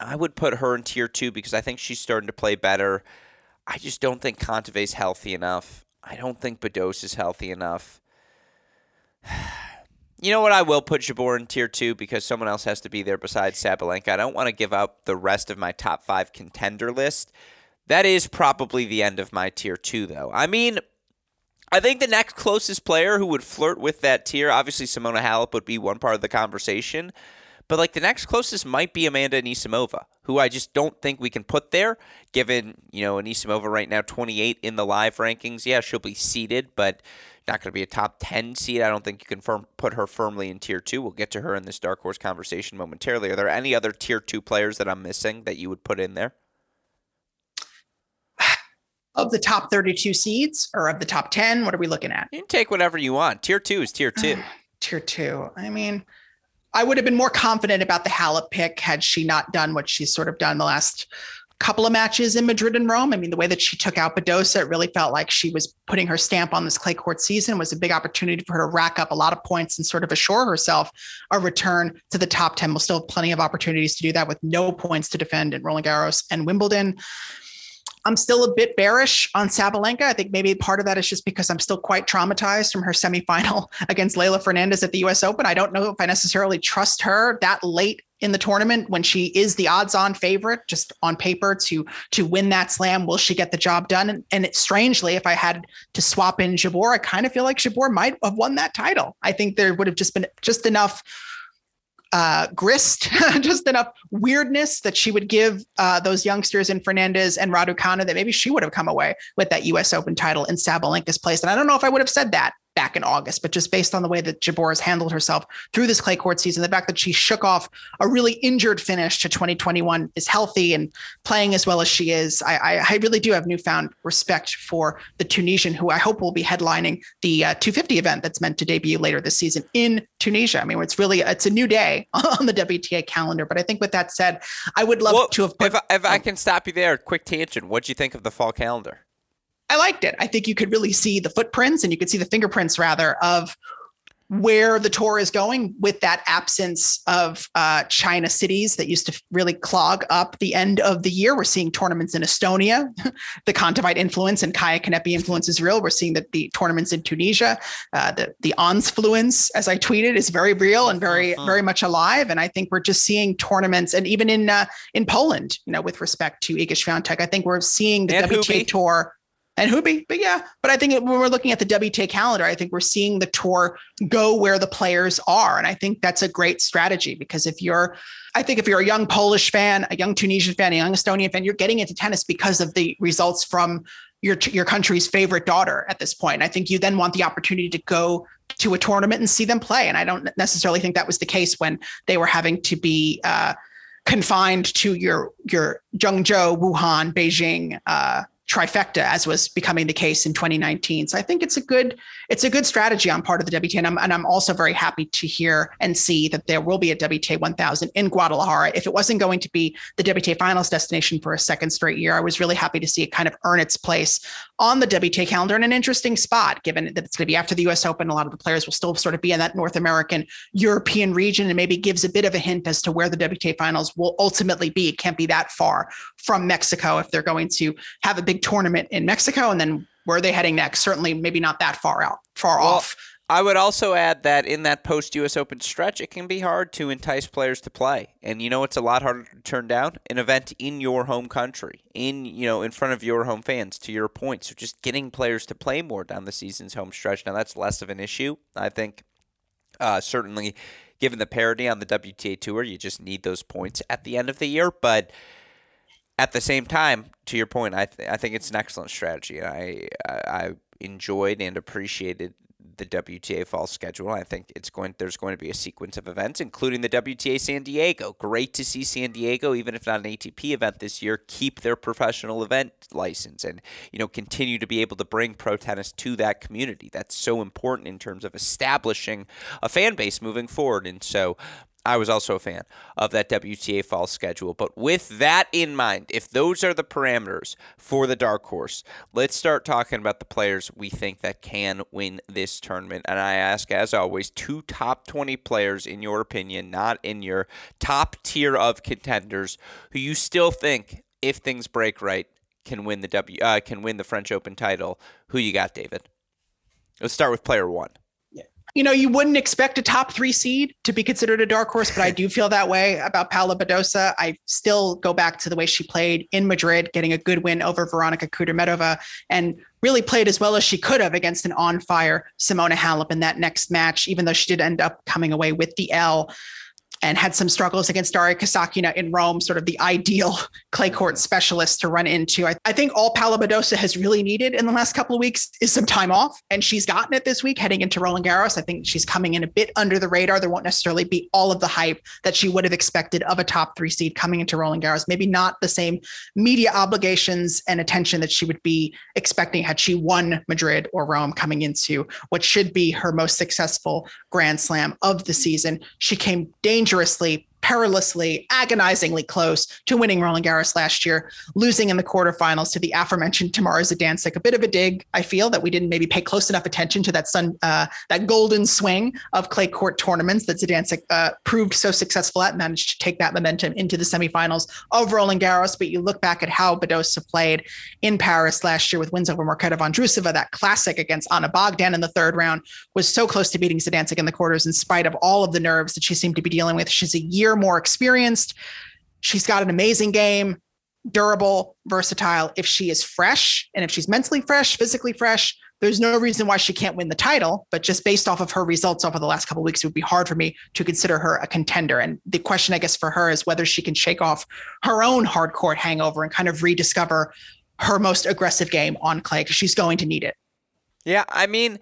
I would put her in tier two because I think she's starting to play better. I just don't think Kontaveit's healthy enough. I don't think Badosa is healthy enough. [SIGHS] You know what? I will put Jabeur in tier two because someone else has to be there besides Sabalenka. I don't want to give up the rest of my top five contender list. That is probably the end of my tier two, though. I mean, I think the next closest player who would flirt with that tier, obviously Simona Halep would be one part of the conversation. But like the next closest might be Amanda Anisimova, who I just don't think we can put there, given, you know, Anisimova right now 28 in the live rankings. Yeah, she'll be seeded, but not going to be a top 10 seed. I don't think you can firm, put her firmly in tier two. We'll get to her in this dark horse conversation momentarily. Are there any other tier two players that I'm missing that you would put in there? Of the top 32 seeds or of the top 10, what are we looking at? You can take whatever you want. Tier two is tier two. [SIGHS] tier two. I mean, I would have been more confident about the Halep pick had she not done what she's sort of done the last couple of matches in Madrid and Rome. I mean, the way that she took out Badosa, it really felt like she was putting her stamp on this clay court season. Was a big opportunity for her to rack up a lot of points and sort of assure herself a return to the top 10. We'll still have plenty of opportunities to do that with no points to defend in Roland Garros and Wimbledon. I'm still a bit bearish on Sabalenka. I think maybe part of that is just because I'm still quite traumatized from her semifinal [LAUGHS] against Leylah Fernandez at the US Open. I don't know if I necessarily trust her that late in the tournament when she is the odds-on favorite just on paper to to win that slam will she get the job done and, and it's strangely if i had to swap in jabeur i kind of feel like jabeur might have won that title i think there would have just been just enough uh, grist, [LAUGHS] just enough weirdness that she would give uh, those youngsters in Fernandez and Raducanu that maybe she would have come away with that U.S. Open title in Sabalenka's place. And I don't know if I would have said that back in August, but just based on the way that Jabeur has handled herself through this clay court season, the fact that she shook off a really injured finish to 2021 is healthy and playing as well as she is. I, I, I really do have newfound respect for the Tunisian, who I hope will be headlining the uh, 250 event that's meant to debut later this season in Tunisia. I mean, it's really it's a new day [LAUGHS] on the WTA calendar. But I think with that said, I would love well, to have. Put, if, I, if I can stop you there, quick tangent. What do you think of the fall calendar? I liked it. I think you could really see the footprints and you could see the fingerprints rather of where the tour is going with that absence of uh, China cities that used to really clog up the end of the year. We're seeing tournaments in Estonia. [LAUGHS] the Kontaveit influence and Kaia Kanepi influence is real. We're seeing that the tournaments in Tunisia, uh, the the Ansfluence, as I tweeted, is very real and very uh-huh. very much alive. And I think we're just seeing tournaments, and even in uh, in Poland, you know, with respect to Iga Swiatek, I think we're seeing the and WTA tour and Hubie. But yeah, but I think when we're looking at the WTA calendar, I think we're seeing the tour go where the players are. And I think that's a great strategy because if you're, I think if you're a young Polish fan, a young Tunisian fan, a young Estonian fan, you're getting into tennis because of the results from your your country's favorite daughter at this point. I think you then want the opportunity to go to a tournament and see them play. And I don't necessarily think that was the case when they were having to be uh, confined to your your Zhengzhou, Wuhan, Beijing, uh, trifecta as was becoming the case in 2019 so i think it's a good it's a good strategy on part of the wta and I'm, and I'm also very happy to hear and see that there will be a wta 1000 in guadalajara. If it wasn't going to be the wta finals destination for a second straight year i was really happy to see it kind of earn its place on the wta calendar in an interesting spot given that it's going to be after the us open a lot of the players will still sort of be in that north american european region and maybe gives a bit of a hint as to where the wta finals will ultimately be. It can't be that far from mexico if they're going to have a big tournament in Mexico, and then where are they heading next? Certainly, maybe not that far out, far well, off. I would also add that in that post U.S. Open stretch, it can be hard to entice players to play, and you know it's a lot harder to turn down an event in your home country, in you know in front of your home fans. To your point, so just getting players to play more down the season's home stretch. Now that's less of an issue, I think. Uh, certainly, given the parity on the WTA tour, you just need those points at the end of the year, but at the same time, to your point, I th- I think it's an excellent strategy. I I enjoyed and appreciated the WTA fall schedule. I think it's going there's going to be a sequence of events, including the WTA San Diego. Great to see San Diego, even if not an ATP event this year, keep their professional event license and you know continue to be able to bring pro tennis to that community. That's so important in terms of establishing a fan base moving forward. And so I was also a fan of that WTA fall schedule. But with that in mind, if those are the parameters for the dark horse, let's start talking about the players we think that can win this tournament. And I ask, as always, two top 20 players in your opinion, not in your top tier of contenders, who you still think, if things break right, can win the W uh, can win the French Open title. Who you got, David? Let's start with player one you know, you wouldn't expect a top three seed to be considered a dark horse, but I [LAUGHS] do feel that way about Paula Badosa. I still go back to the way she played in Madrid, getting a good win over Veronika Kudermetova and really played as well as she could have against an on fire Simona Halep in that next match, even though she did end up coming away with the L and had some struggles against Daria Kasatkina in Rome, sort of the ideal [LAUGHS] clay court mm-hmm. specialist to run into. I, I think all Paula Badosa has really needed in the last couple of weeks is some time off, and she's gotten it this week heading into Roland Garros. I think she's coming in a bit under the radar. There won't necessarily be all of the hype that she would have expected of a top three seed coming into Roland Garros. Maybe not the same media obligations and attention that she would be expecting had she won Madrid or Rome coming into what should be her most successful Grand Slam of the mm-hmm. season. She came dangerously dangerously perilously, agonizingly close to winning Roland Garros last year, losing in the quarterfinals to the aforementioned Tamara Zidansek. A bit of a dig, I feel, that we didn't maybe pay close enough attention to that sun, uh, that golden swing of clay court tournaments that Zidansek uh, proved so successful at, managed to take that momentum into the semifinals of Roland Garros. But you look back at how Badosa played in Paris last year with wins over Marketa Vondrousova, that classic against Ana Bogdan in the third round was so close to beating Zidansek in the quarters in spite of all of the nerves that she seemed to be dealing with. She's a year more experienced. She's got an amazing game, durable, versatile. If she is fresh and if she's mentally fresh, physically fresh, there's no reason why she can't win the title. But just based off of her results over the last couple weeks, it would be hard for me to consider her a contender. And the question, I guess, for her is whether she can shake off her own hard court hangover and kind of rediscover her most aggressive game on clay because she's going to need it. Yeah, I mean,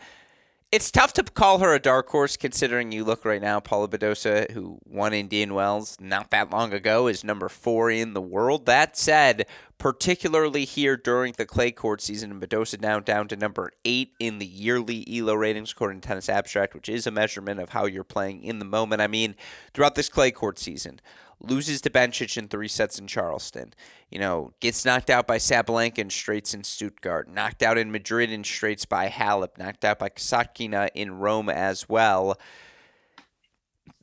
it's tough to call her a dark horse considering you look right now, Paula Badosa, who won Indian Wells not that long ago, is number four in the world. That said, particularly here during the clay court season, and Badosa now down to number eight in the yearly ELO ratings according to Tennis Abstract, which is a measurement of how you're playing in the moment. I mean, throughout this clay court season, loses to Bencic in three sets in Charleston. You know, gets knocked out by Sabalenka in straights in Stuttgart, knocked out in Madrid in straights by Halep, knocked out by Kasatkina in Rome as well.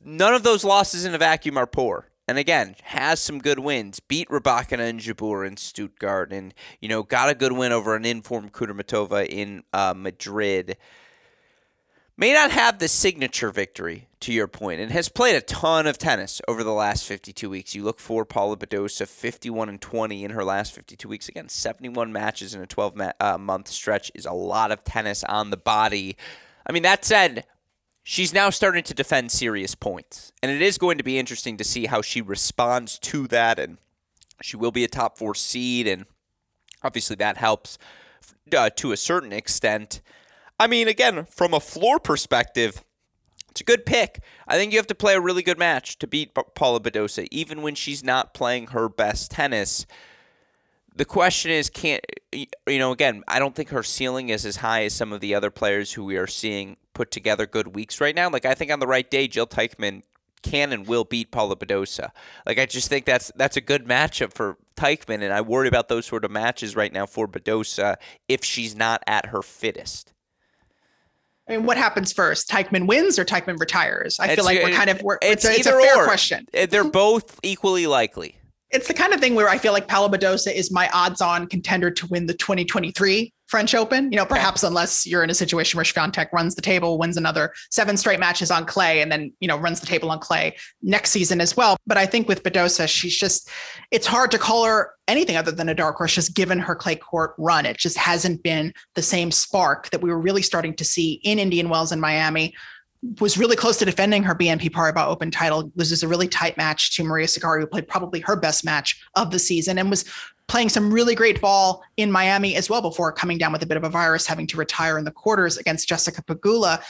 None of those losses in a vacuum are poor. And again, has some good wins. Beat Rybakina and Jabeur in Stuttgart, and you know got a good win over an informed Kudermetova in uh, Madrid may not have the signature victory, to your point, and has played a ton of tennis over the last 52 weeks. You look for Paula Badosa, 51 and 20 in her last 52 weeks. Again, 71 matches in a 12 ma- uh, month stretch is a lot of tennis on the body. I mean, that said, she's now starting to defend serious points, and it is going to be interesting to see how she responds to that. And she will be a top four seed, and obviously that helps uh, to a certain extent. I mean, again, from a floor perspective, it's a good pick. I think you have to play a really good match to beat Paula Badosa, even when she's not playing her best tennis. the question is, can't you know? Again, I don't think her ceiling is as high as some of the other players who we are seeing put together good weeks right now. Like I think on the right day, Jil Teichmann can and will beat Paula Badosa. Like I just think that's that's a good matchup for Teichmann, and I worry about those sort of matches right now for Badosa if she's not at her fittest. I mean, what happens first? Teichmann wins or Teichmann retires? I It's- feel like we're kind of we're, It's, it's, a, it's a fair or. question. Uh, They're both equally likely. It's the kind of thing where I feel like Paula Badosa is my odds-on contender to win the 2023 French Open. You know, perhaps unless you're in a situation where Swiatek runs the table, wins another seven straight matches on clay, and then you know runs the table on clay next season as well. But I think with Badosa, she's just it's hard to call her anything other than a dark horse, just given her clay court run. It just hasn't been the same spark that we were really starting to see in Indian Wells and Miami. Was really close to defending her BNP Paribas Open title. This is a really tight match to Maria Sakkari, who played probably her best match of the season, and was playing some really great ball in Miami as well before coming down with a bit of a virus, having to retire in the quarters against Jessica Pegula.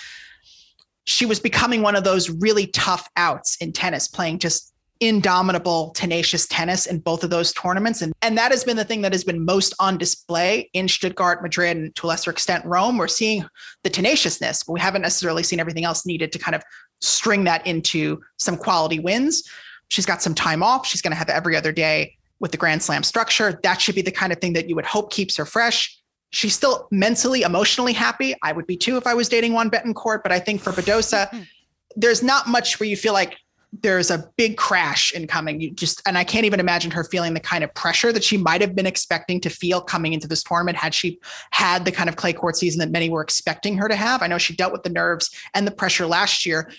She was becoming one of those really tough outs in tennis, playing just indomitable, tenacious tennis in both of those tournaments. And, and that has been the thing that has been most on display in Stuttgart, Madrid, and to a lesser extent, Rome. We're seeing the tenaciousness, but we haven't necessarily seen everything else needed to kind of string that into some quality wins. She's got some time off. She's going to have every other day with the Grand Slam structure. That should be the kind of thing that you would hope keeps her fresh. She's still mentally, emotionally happy. I would be too if I was dating Juan Betancourt. But I think for Badosa, [LAUGHS] there's not much where you feel like there's a big crash incoming. You just, and I can't even imagine her feeling the kind of pressure that she might have been expecting to feel coming into this tournament had she had the kind of clay court season that many were expecting her to have. I know she dealt with the nerves and the pressure last year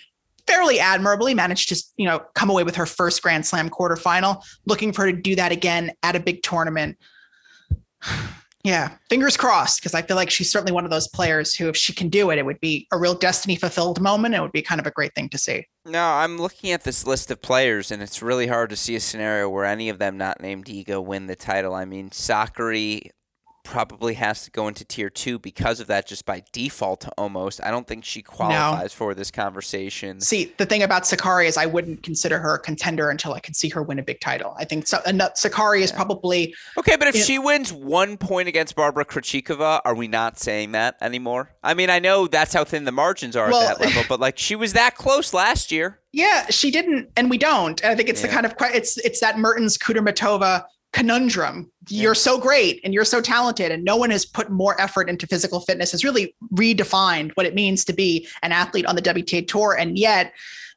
fairly admirably, managed to, you know, come away with her first Grand Slam quarterfinal. Looking for her to do that again at a big tournament. Yeah, fingers crossed, because I feel like she's certainly one of those players who, if she can do it, it would be a real destiny fulfilled moment. It would be kind of a great thing to see. No, I'm looking at this list of players, and it's really hard to see a scenario where any of them not named Iga win the title. I mean, Sakkari probably has to go into tier two because of that, just by default almost. I don't think she qualifies for this conversation. See, the thing about Sakkari is I wouldn't consider her a contender until I can see her win a big title. I think so, Sakkari is probably Okay, but if Yeah. she wins one point against Barbora Krejcikova, are we not saying that anymore? I mean, I know that's how thin the margins are Well- at that level, [LAUGHS] but like she was that close last year. Yeah, she didn't, and we don't. And I think it's the kind of it's it's that Mertens Kudermetova conundrum. You're so great and you're so talented, and no one has put more effort into physical fitness. Has really redefined what it means to be an athlete on the WTA tour, and yet.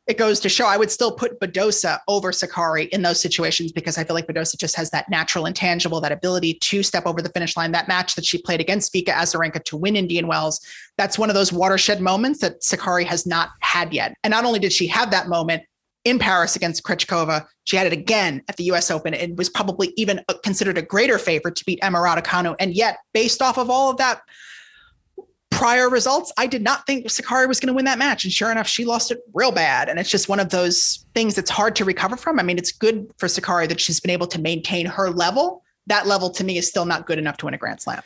It goes to show I would still put Badosa over Sakkari in those situations because I feel like Badosa just has that natural intangible, that ability to step over the finish line. That match that she played against Vika Azarenka to win Indian Wells, that's one of those watershed moments that Sakkari has not had yet. And not only did she have that moment in Paris against Krejcikova, she had it again at the US Open and was probably even uh, considered a greater favorite to beat Emma Raducanu. And yet, based off of all of that prior results, I did not think Sakkari was going to win that match. And sure enough, she lost it real bad. And it's just one of those things that's hard to recover from. I mean, it's good for Sakkari that she's been able to maintain her level. That level to me is still not good enough to win a Grand Slam.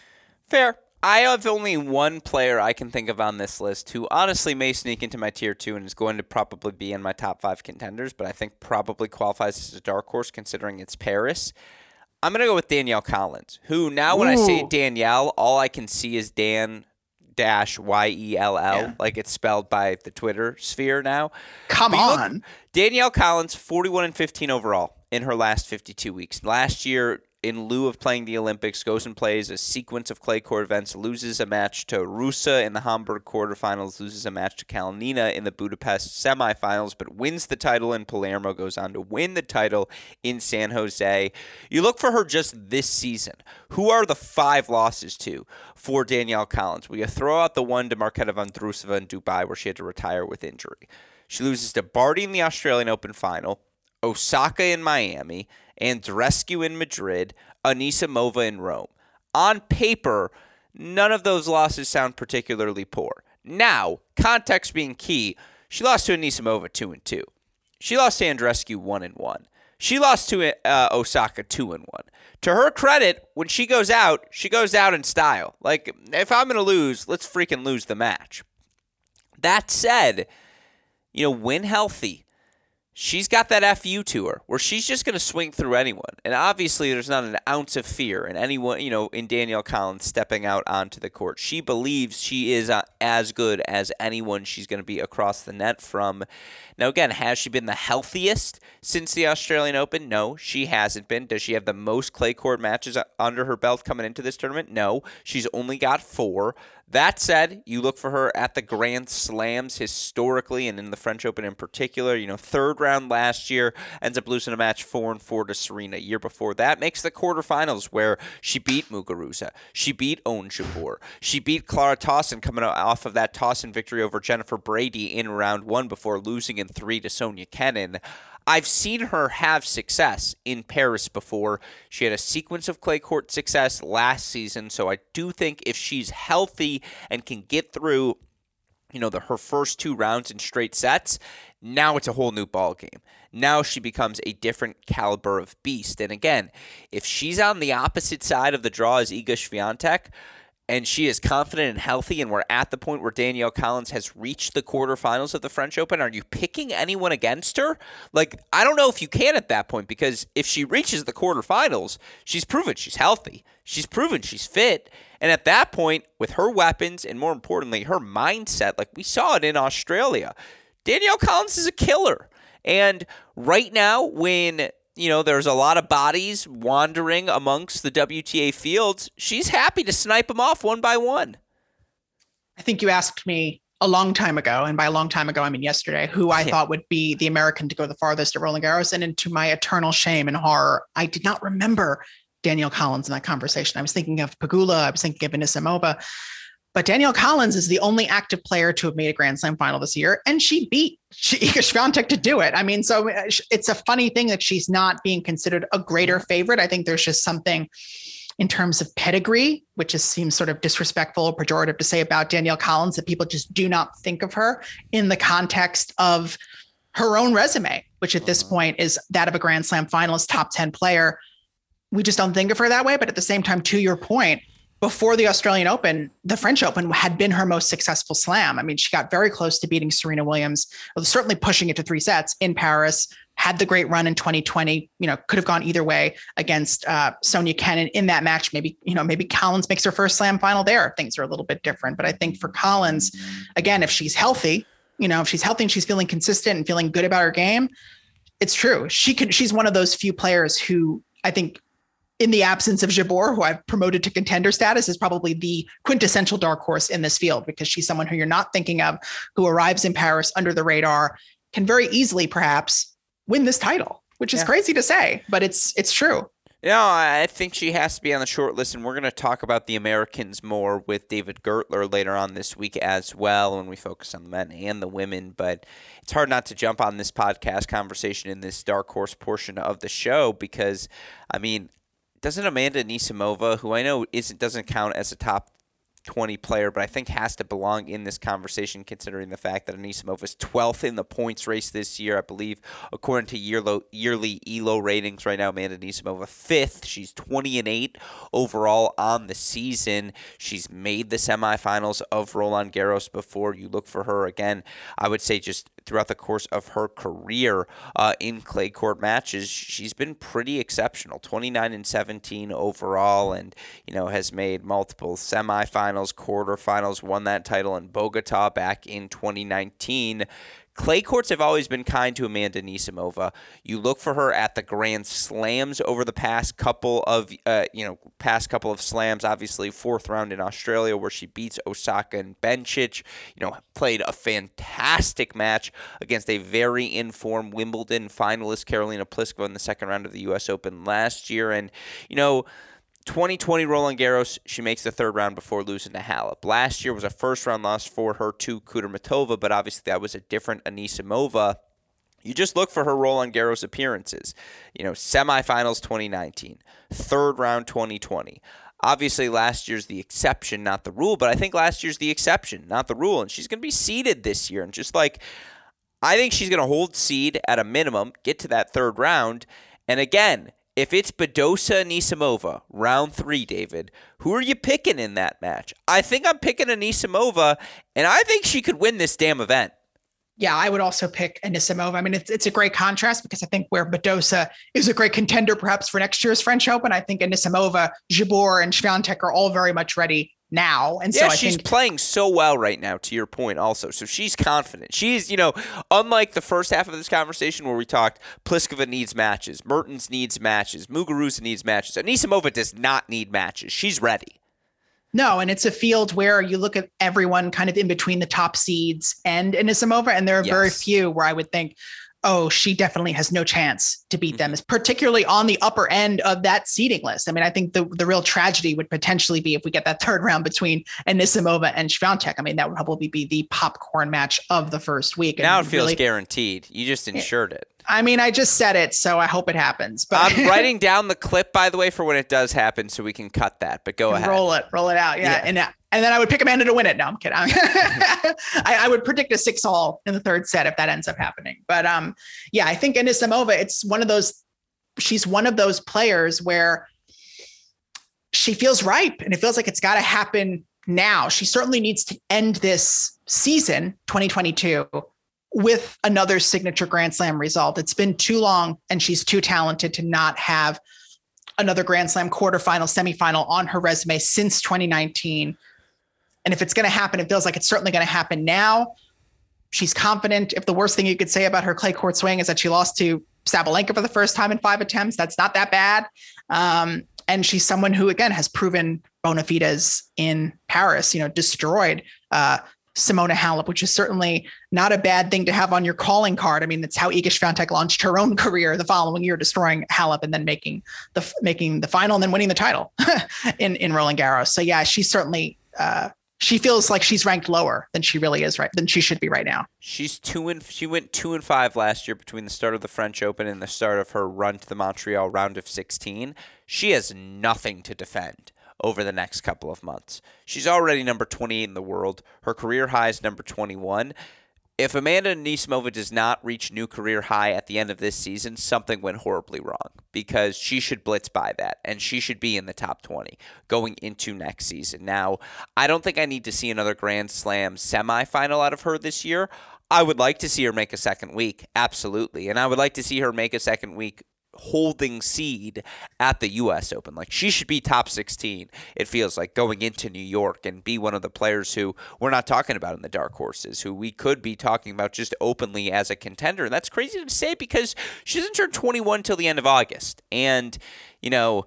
Fair. I have only one player I can think of on this list who honestly may sneak into my tier two and is going to probably be in my top five contenders, but I think probably qualifies as a dark horse considering it's Paris. I'm going to go with Danielle Collins, who now when I say Danielle, all I can see is Dan dash Y E L L, like it's spelled by the Twitter sphere now. Come But you look- on. Danielle Collins, 41 and 15 overall in her last 52 weeks. Last year, in lieu of playing the Olympics, goes and plays a sequence of clay court events, loses a match to Ruse in the Hamburg quarterfinals, loses a match to Kalinina in the Budapest semifinals, but wins the title in Palermo, goes on to win the title in San Jose. You look for her just this season. Who are the five losses to for Danielle Collins? Will you throw out the one to Marketa Vondrousova in Dubai where she had to retire with injury? She loses to Barty in the Australian Open final, Osaka in Miami, Andreescu in Madrid, Anisimova in Rome. On paper, none of those losses sound particularly poor. Now, context being key, she lost to Anisimova 2 and 2. She lost to Andreescu 1 and 1. She lost to uh, Osaka 2 and 1. To her credit, when she goes out, she goes out in style. Like, if I'm going to lose, let's freaking lose the match. That said, you know, win healthy. She's got that FU to her where she's just going to swing through anyone. And obviously, there's not an ounce of fear in anyone, you know, in Danielle Collins stepping out onto the court. She believes she is uh, as good as anyone she's going to be across the net from. Now, again, has she been the healthiest since the Australian Open? No, she hasn't been. Does she have the most clay court matches under her belt coming into this tournament? No, she's only got four. That said, you look for her at the Grand Slams historically and in the French Open in particular. You know, third round last year, ends up losing a match four and four to Serena. Year before that, makes the quarterfinals where she beat Muguruza. She beat Ons Jabeur. She beat Clara Tauson coming off of that Tauson victory over Jennifer Brady in round one before losing in three to Sofia Kenin. I've seen her have success in Paris before. She had a sequence of clay court success last season, so I do think if she's healthy and can get through, you know, the her first two rounds in straight sets, now it's a whole new ball game. Now she becomes a different caliber of beast. And again, if she's on the opposite side of the draw as Iga Swiatek, and she is confident and healthy, and we're at the point where Danielle Collins has reached the quarterfinals of the French Open, are you picking anyone against her? Like, I don't know if you can at that point because if she reaches the quarterfinals, she's proven she's healthy. She's proven she's fit. And at that point, with her weapons and more importantly, her mindset, like we saw it in Australia, Danielle Collins is a killer. And right now, when you know, there's a lot of bodies wandering amongst the WTA fields. She's happy to snipe them off one by one. I think you asked me a long time ago, and by a long time ago, I mean yesterday, who I yeah. thought would be the American to go the farthest at Roland Garros. And into my eternal shame and horror, I did not remember Danielle Collins in that conversation. I was thinking of Pegula, I was thinking of Anisimova. But Danielle Collins is the only active player to have made a Grand Slam final this year, and she beat [LAUGHS] Iga Swiatek to do it. I mean, so uh, it's a funny thing that she's not being considered a greater favorite. I think there's just something in terms of pedigree, which just seems sort of disrespectful or pejorative to say about Danielle Collins, that people just do not think of her in the context of her own resume, which at this uh-huh. point is that of a Grand Slam finalist, top 10 player. We just don't think of her that way. But at the same time, to your point, before the Australian Open, the French Open had been her most successful slam. I mean, she got very close to beating Serena Williams, certainly pushing it to three sets in Paris. Had the great run in 2020, you know, could have gone either way against uh, Sofia Kenin in that match. Maybe, you know, maybe Collins makes her first slam final there. Things are a little bit different. But I think for Collins, again, if she's healthy, you know, if she's healthy and she's feeling consistent and feeling good about her game, it's true. She can, she's one of those few players who I think in the absence of Jabeur, who I've promoted to contender status, is probably the quintessential dark horse in this field because she's someone who you're not thinking of, who arrives in Paris under the radar, can very easily perhaps win this title, which is yeah. crazy to say, but it's it's true. You know, I think she has to be on the short list, and we're going to talk about the Americans more with David Gertler later on this week as well when we focus on the men and the women. But it's hard not to jump on this podcast conversation in this dark horse portion of the show because, I mean, doesn't Amanda Anisimova, who I know isn't doesn't count as a top 20 player, but I think has to belong in this conversation considering the fact that Anisimova is 12th in the points race this year. I believe, according to yearly, yearly ELO ratings right now, Amanda Anisimova fifth. She's 20 and 8 overall on the season. She's made the semifinals of Roland Garros before. You look for her again. I would say just throughout the course of her career uh, in clay court matches, she's been pretty exceptional. 29 and 17 overall, and you know has made multiple semifinals, quarterfinals, won that title in Bogota back in 2019. Clay courts have always been kind to Amanda Anisimova. You look for her at the Grand Slams over the past couple of, uh, you know, past couple of slams. Obviously, fourth round in Australia where she beats Osaka and Bencic. You know, played a fantastic match against a very informed Wimbledon finalist Karolina Pliskova in the second round of the U.S. Open last year, and you know 2020 Roland Garros, she makes the third round before losing to Halep. Last year was a first round loss for her to Kudermetova, but obviously that was a different Anisimova. You just look for her Roland Garros appearances. You know, semifinals 2019, third round 2020. Obviously, last year's the exception, not the rule, but I think last year's the exception, not the rule. And she's going to be seeded this year. And just like, I think she's going to hold seed at a minimum, get to that third round. And again, if it's Badosa Anisimova, round three, David, who are you picking in that match? I think I'm picking Anisimova, and I think she could win this damn event. yeah, I would also pick Anisimova. I mean, it's it's a great contrast because I think where Badosa is a great contender perhaps for next year's French Open, I think Anisimova, Jabeur, and Swiatek are all very much ready now. And yeah, so I she's think playing so well right now, to your point, also. So she's confident. She's, you know, unlike the first half of this conversation where we talked Pliskova needs matches, Mertens needs matches, Muguruza needs matches. Anisimova does not need matches. She's ready. No, and it's a field where you look at everyone kind of in between the top seeds and Anisimova, and there are yes. very few where I would think, oh, she definitely has no chance to beat them, mm-hmm. particularly on the upper end of that seeding list. I mean, I think the, the real tragedy would potentially be if we get that third round between Anisimova and Swiatek. I mean, that would probably be the popcorn match of the first week. Now it feels really, guaranteed. You just insured it. I mean, I just said it, so I hope it happens. But I'm [LAUGHS] writing down the clip, by the way, for when it does happen, so we can cut that. But go ahead, roll it, roll it out, yeah. yeah. And and then I would pick Amanda to win it. No, I'm kidding. [LAUGHS] I, I, would predict a six all in the third set if that ends up happening. But um, yeah, I think Anisimova, it's one of those. She's one of those players where she feels ripe, and it feels like it's got to happen now. She certainly needs to end this season, 2022 with another signature Grand Slam result. It's been too long, and she's too talented to not have another Grand Slam quarterfinal, semifinal on her resume since 2019. And if it's going to happen, it feels like it's certainly going to happen now. She's confident. If the worst thing you could say about her clay court swing is that she lost to Sabalenka for the first time in five attempts, that's not that bad. Um, and she's someone who, again, has proven bona fides in Paris. You know, destroyed uh, Simona Halep, which is certainly not a bad thing to have on your calling card. I mean, that's how Iga Swiatek launched her own career the following year, destroying Halep and then making the making the final and then winning the title [LAUGHS] in in Roland Garros. So yeah, she's certainly uh, she feels like she's ranked lower than she really is right than she should be right now. She's two and she went two and five last year between the start of the French Open and the start of her run to the Montreal round of 16. She has nothing to defend over the next couple of months. She's already number 28 in the world. Her career high is number 21. If Amanda Anisimova does not reach new career high at the end of this season, something went horribly wrong because she should blitz by that and she should be in the top 20 going into next season. Now, I don't think I need to see another Grand Slam semifinal out of her this year. I would like to see her make a second week, absolutely. And I would like to see her make a second week holding seed at the U.S. Open. Like she should be top 16. It feels like going into New York and be one of the players who we're not talking about in the dark horses, who we could be talking about just openly as a contender. And that's crazy to say because she doesn't turn 21 till the end of August. And you know.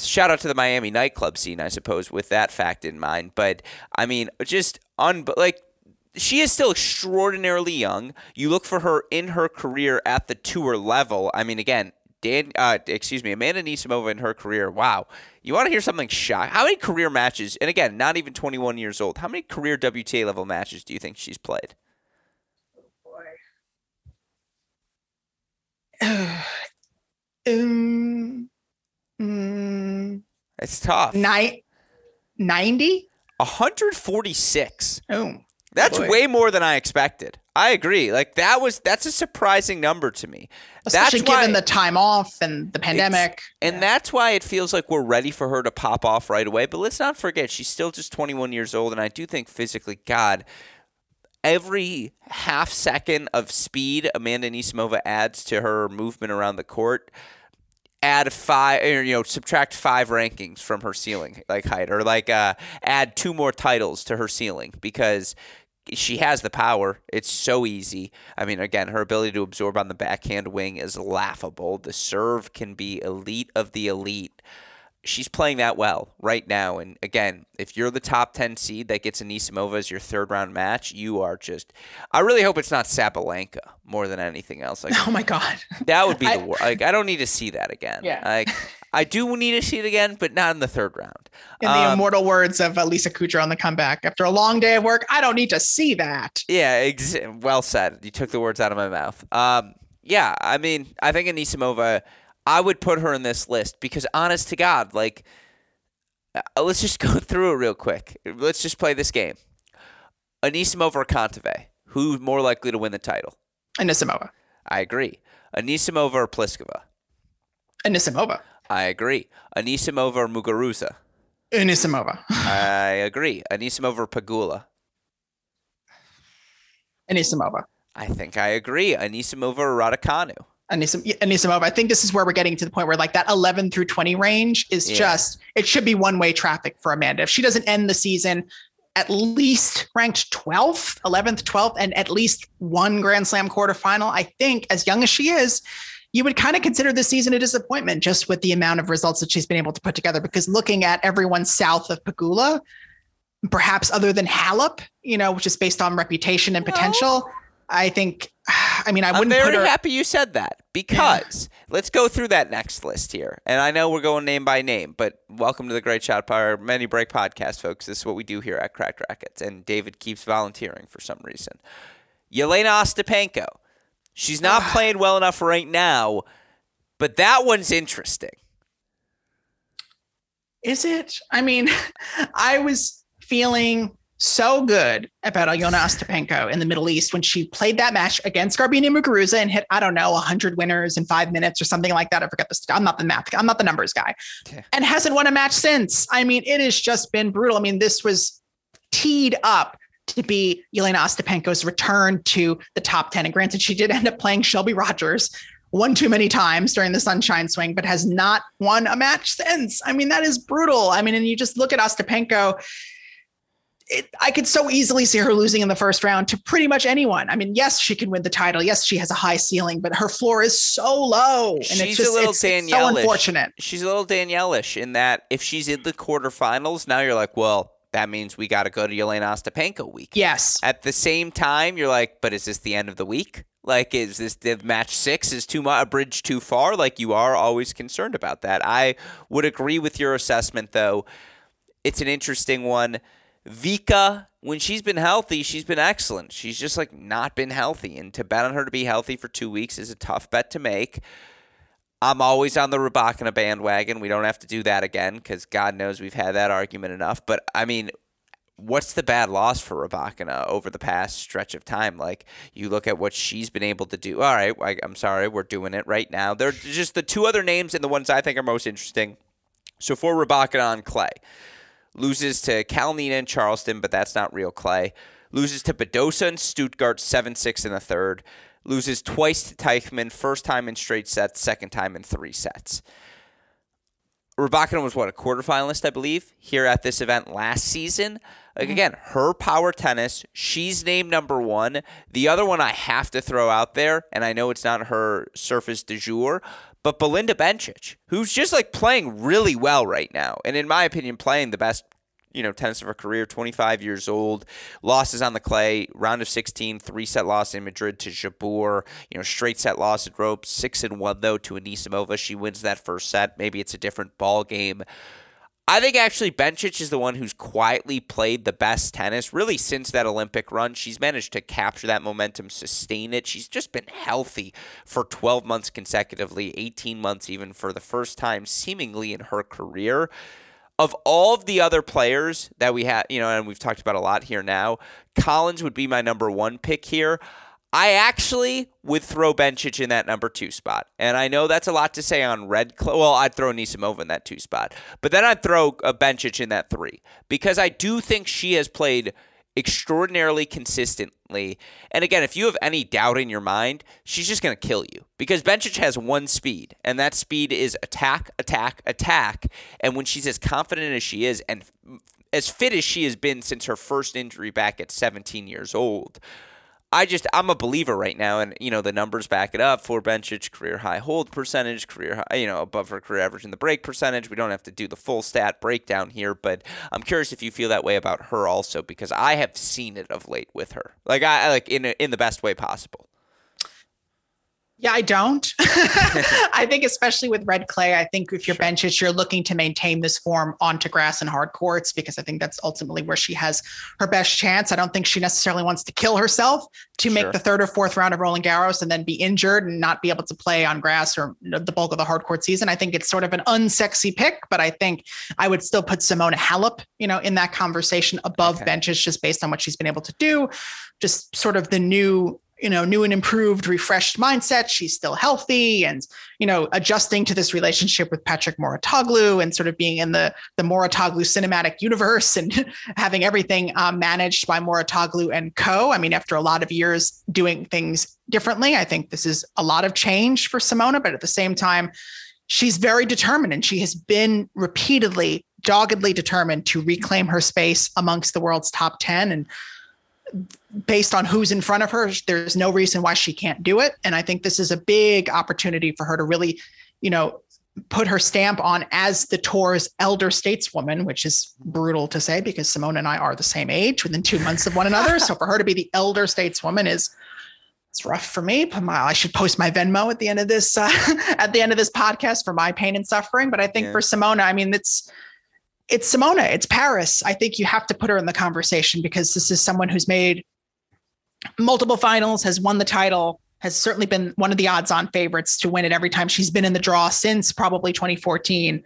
Shout out to the Miami nightclub scene, I suppose, with that fact in mind. But I mean, just un like she is still extraordinarily young. You look for her in her career at the tour level. I mean, again, Dan, uh, excuse me, Amanda Anisimova in her career. Wow, you want to hear something shock? How many career matches? And again, not even 21 years old. How many career WTA level matches do you think she's played? Oh [SIGHS] boy. um, mm, it's tough. Night, 90? 146. Oh. That's boy. way more than I expected. I agree. Like that was that's a surprising number to me. Especially that's given why, the time off and the pandemic. And yeah. that's why it feels like we're ready for her to pop off right away. But let's not forget she's still just 21 years old and I do think physically God every half second of speed Amanda Anisimova adds to her movement around the court add five or you know subtract five rankings from her ceiling like height or like uh, add two more titles to her ceiling because she has the power. It's so easy. I mean, again, her ability to absorb on the backhand wing is laughable. The serve can be elite of the elite. She's playing that well right now. And again, if you're the top 10 seed that gets Anisimova as your third round match, you are just. I really hope it's not Sabalenka more than anything else. Like, [LAUGHS] oh my God. That would be the worst. Like, I don't need to see that again. Yeah. Like, [LAUGHS] I do need to see it again, but not in the third round. In the um, immortal words of uh, Lisa Kudrow on the comeback, after a long day of work, I don't need to see that. Yeah, ex- well said. You took the words out of my mouth. Um, yeah, I mean, I think Anisimova, I would put her in this list because, honest to God, like, uh, let's just [LAUGHS] go through it real quick. Let's just play this game. Anisimova or Kontaveit, who's more likely to win the title? Anisimova. I agree. Anisimova or Pliskova? Anisimova. I agree. Anisimova or Muguruza? Anisimova. I agree. Anisimova or Pegula? Anisimova. I think I agree. Anisimova or Raducanu. Anisimova. I think this is where we're getting to the point where like that 11 through 20 range is yeah. just it should be one way traffic for Amanda. If she doesn't end the season at least ranked 12th, 11th, 12th, and at least one Grand Slam quarterfinal, I think as young as she is, you would kind of consider this season a disappointment just with the amount of results that she's been able to put together. Because looking at everyone south of Pegula, perhaps other than Halep, you know, which is based on reputation and potential, I think. [SIGHS] I mean, I wouldn't. I'm very her- happy you said that because yeah. let's go through that next list here. And I know we're going name by name, but welcome to the Great Shot Power Mini-Break podcast, folks. This is what we do here at Cracked Racquets, and David keeps volunteering for some reason. Jelena Ostapenko She's not [SIGHS] playing well enough right now, but that one's interesting. Is it? I mean, [LAUGHS] I was feeling so good about Alyona Ostapenko in the Middle East when she played that match against Garbiñe Muguruza and hit, I don't know, 100 winners in five minutes or something like that. I forget this. I'm not the math. I'm not the numbers guy. Okay. And hasn't won a match since. I mean, it has just been brutal. I mean, this was teed up to be Jelena Ostapenko's return to the top 10. And granted, she did end up playing Shelby Rogers one too many times during the sunshine swing, but has not won a match since. I mean, that is brutal. I mean, and you just look at Ostapenko. It, I could so easily see her losing in the first round to pretty much anyone. I mean, yes, she can win the title. Yes, she has a high ceiling, but her floor is so low, and she's it's just a little it's, it's so unfortunate. She's a little Danielle-ish in that if she's in the quarterfinals, now you're like, well, that means we got to go to Jelena Ostapenko week. Yes. At the same time, you're like, but is this the end of the week? Like, is this the match six is too much, a bridge too far? Like, you are always concerned about that. I would agree with your assessment, though. It's an interesting one. Vika, when she's been healthy, she's been excellent. She's just like not been healthy. And to bet on her to be healthy for two weeks is a tough bet to make. I'm always on the Rybakina bandwagon. We don't have to do that again because God knows we've had that argument enough. But I mean, what's the bad loss for Rybakina over the past stretch of time? Like you look at what she's been able to do. All right, I, am sorry, we're doing it right now. They're just the two other names and the ones I think are most interesting. So for Rybakina on clay, loses to Kalinina and Charleston, but that's not real clay. Loses to Badosa and Stuttgart, seven six in the third loses twice to Teichmann, first time in straight sets, second time in three sets. Rybakina was what a quarterfinalist, I believe, here at this event last season. Like mm-hmm. again, her power tennis, she's named number one. The other one I have to throw out there, and I know it's not her surface du jour, but Belinda Bencic, who's just like playing really well right now, and in my opinion, playing the best you know, tennis of her career, 25 years old, losses on the clay, round of 16, three set loss in Madrid to Jabeur, you know, straight set loss at ropes, six and one though to Anisimova. She wins that first set. Maybe it's a different ball game. I think actually Bencic is the one who's quietly played the best tennis really since that Olympic run. She's managed to capture that momentum, sustain it. She's just been healthy for 12 months consecutively, 18 months even for the first time seemingly in her career of all of the other players that we have, you know, and we've talked about a lot here now, Collins would be my number one pick here. I actually would throw Bencic in that number two spot. And I know that's a lot to say on red. Cl- well, I'd throw Anisimova in that two spot. But then I'd throw a Bencic in that three because I do think she has played extraordinarily consistently. And again, if you have any doubt in your mind, she's just going to kill you because Bencic has one speed, and that speed is attack, attack, attack. And when she's as confident as she is and as fit as she has been since her first injury back at 17 years old, I just I'm a believer right now, and you know the numbers back it up. For Bencic, career high hold percentage, career high, you know above her career average in the break percentage. We don't have to do the full stat breakdown here, but I'm curious if you feel that way about her also because I have seen it of late with her, like I like in in the best way possible. Yeah, I don't. [LAUGHS] [LAUGHS] I think especially with red clay, I think if you're sure. Bencic, you're looking to maintain this form onto grass and hard courts because I think that's ultimately where she has her best chance. I don't think she necessarily wants to kill herself to sure. make the third or fourth round of Roland Garros and then be injured and not be able to play on grass or the bulk of the hard court season. I think it's sort of an unsexy pick, but I think I would still put Simona Halep, you know, in that conversation above okay. Bencic just based on what she's been able to do. Just sort of the new you know, new and improved, refreshed mindset. She's still healthy and, you know, adjusting to this relationship with Patrick Mouratoglou and sort of being in the the Mouratoglou cinematic universe and [LAUGHS] having everything um, managed by Mouratoglou and co. I mean, after a lot of years doing things differently, I think this is a lot of change for Simona, but at the same time, she's very determined and she has been repeatedly doggedly determined to reclaim her space amongst the world's top 10 and based on who's in front of her, there's no reason why she can't do it. And I think this is a big opportunity for her to really, you know, put her stamp on as the tour's elder stateswoman, which is brutal to say because Simona and I are the same age within two months of one another. so for her to be the elder stateswoman is it's rough for me. But I should post my Venmo at the end of this uh, [LAUGHS] at the end of this podcast for my pain and suffering. But I think yeah. for Simona, I mean, it's it's Simona, it's Paris. I think you have to put her in the conversation because this is someone who's made multiple finals, has won the title, has certainly been one of the odds on favorites to win it every time she's been in the draw since probably 2014.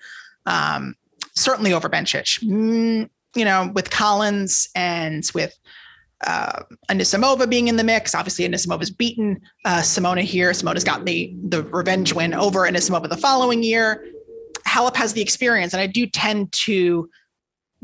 Um, certainly over Bencic. Mm, you know, with Collins and with uh, Anisimova being in the mix. Obviously, Anisimova's beaten uh, Simona here. Simona's got the the revenge win over Anisimova the following year. Halep has the experience, and I do tend to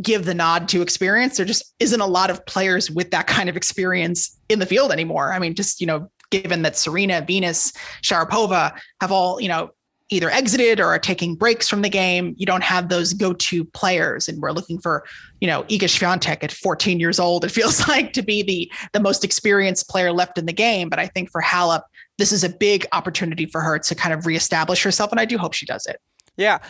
give the nod to experience. There just isn't a lot of players with that kind of experience in the field anymore. I mean, just, you know, given that Serena, Venus, Sharapova have all, you know, either exited or are taking breaks from the game, you don't have those go-to players. And we're looking for, you know, Iga Swiatek at 14 years old, it feels [LAUGHS] like to be the the most experienced player left in the game. But I think for Halep, this is a big opportunity for her to kind of reestablish herself. And I do hope she does it. Yeah.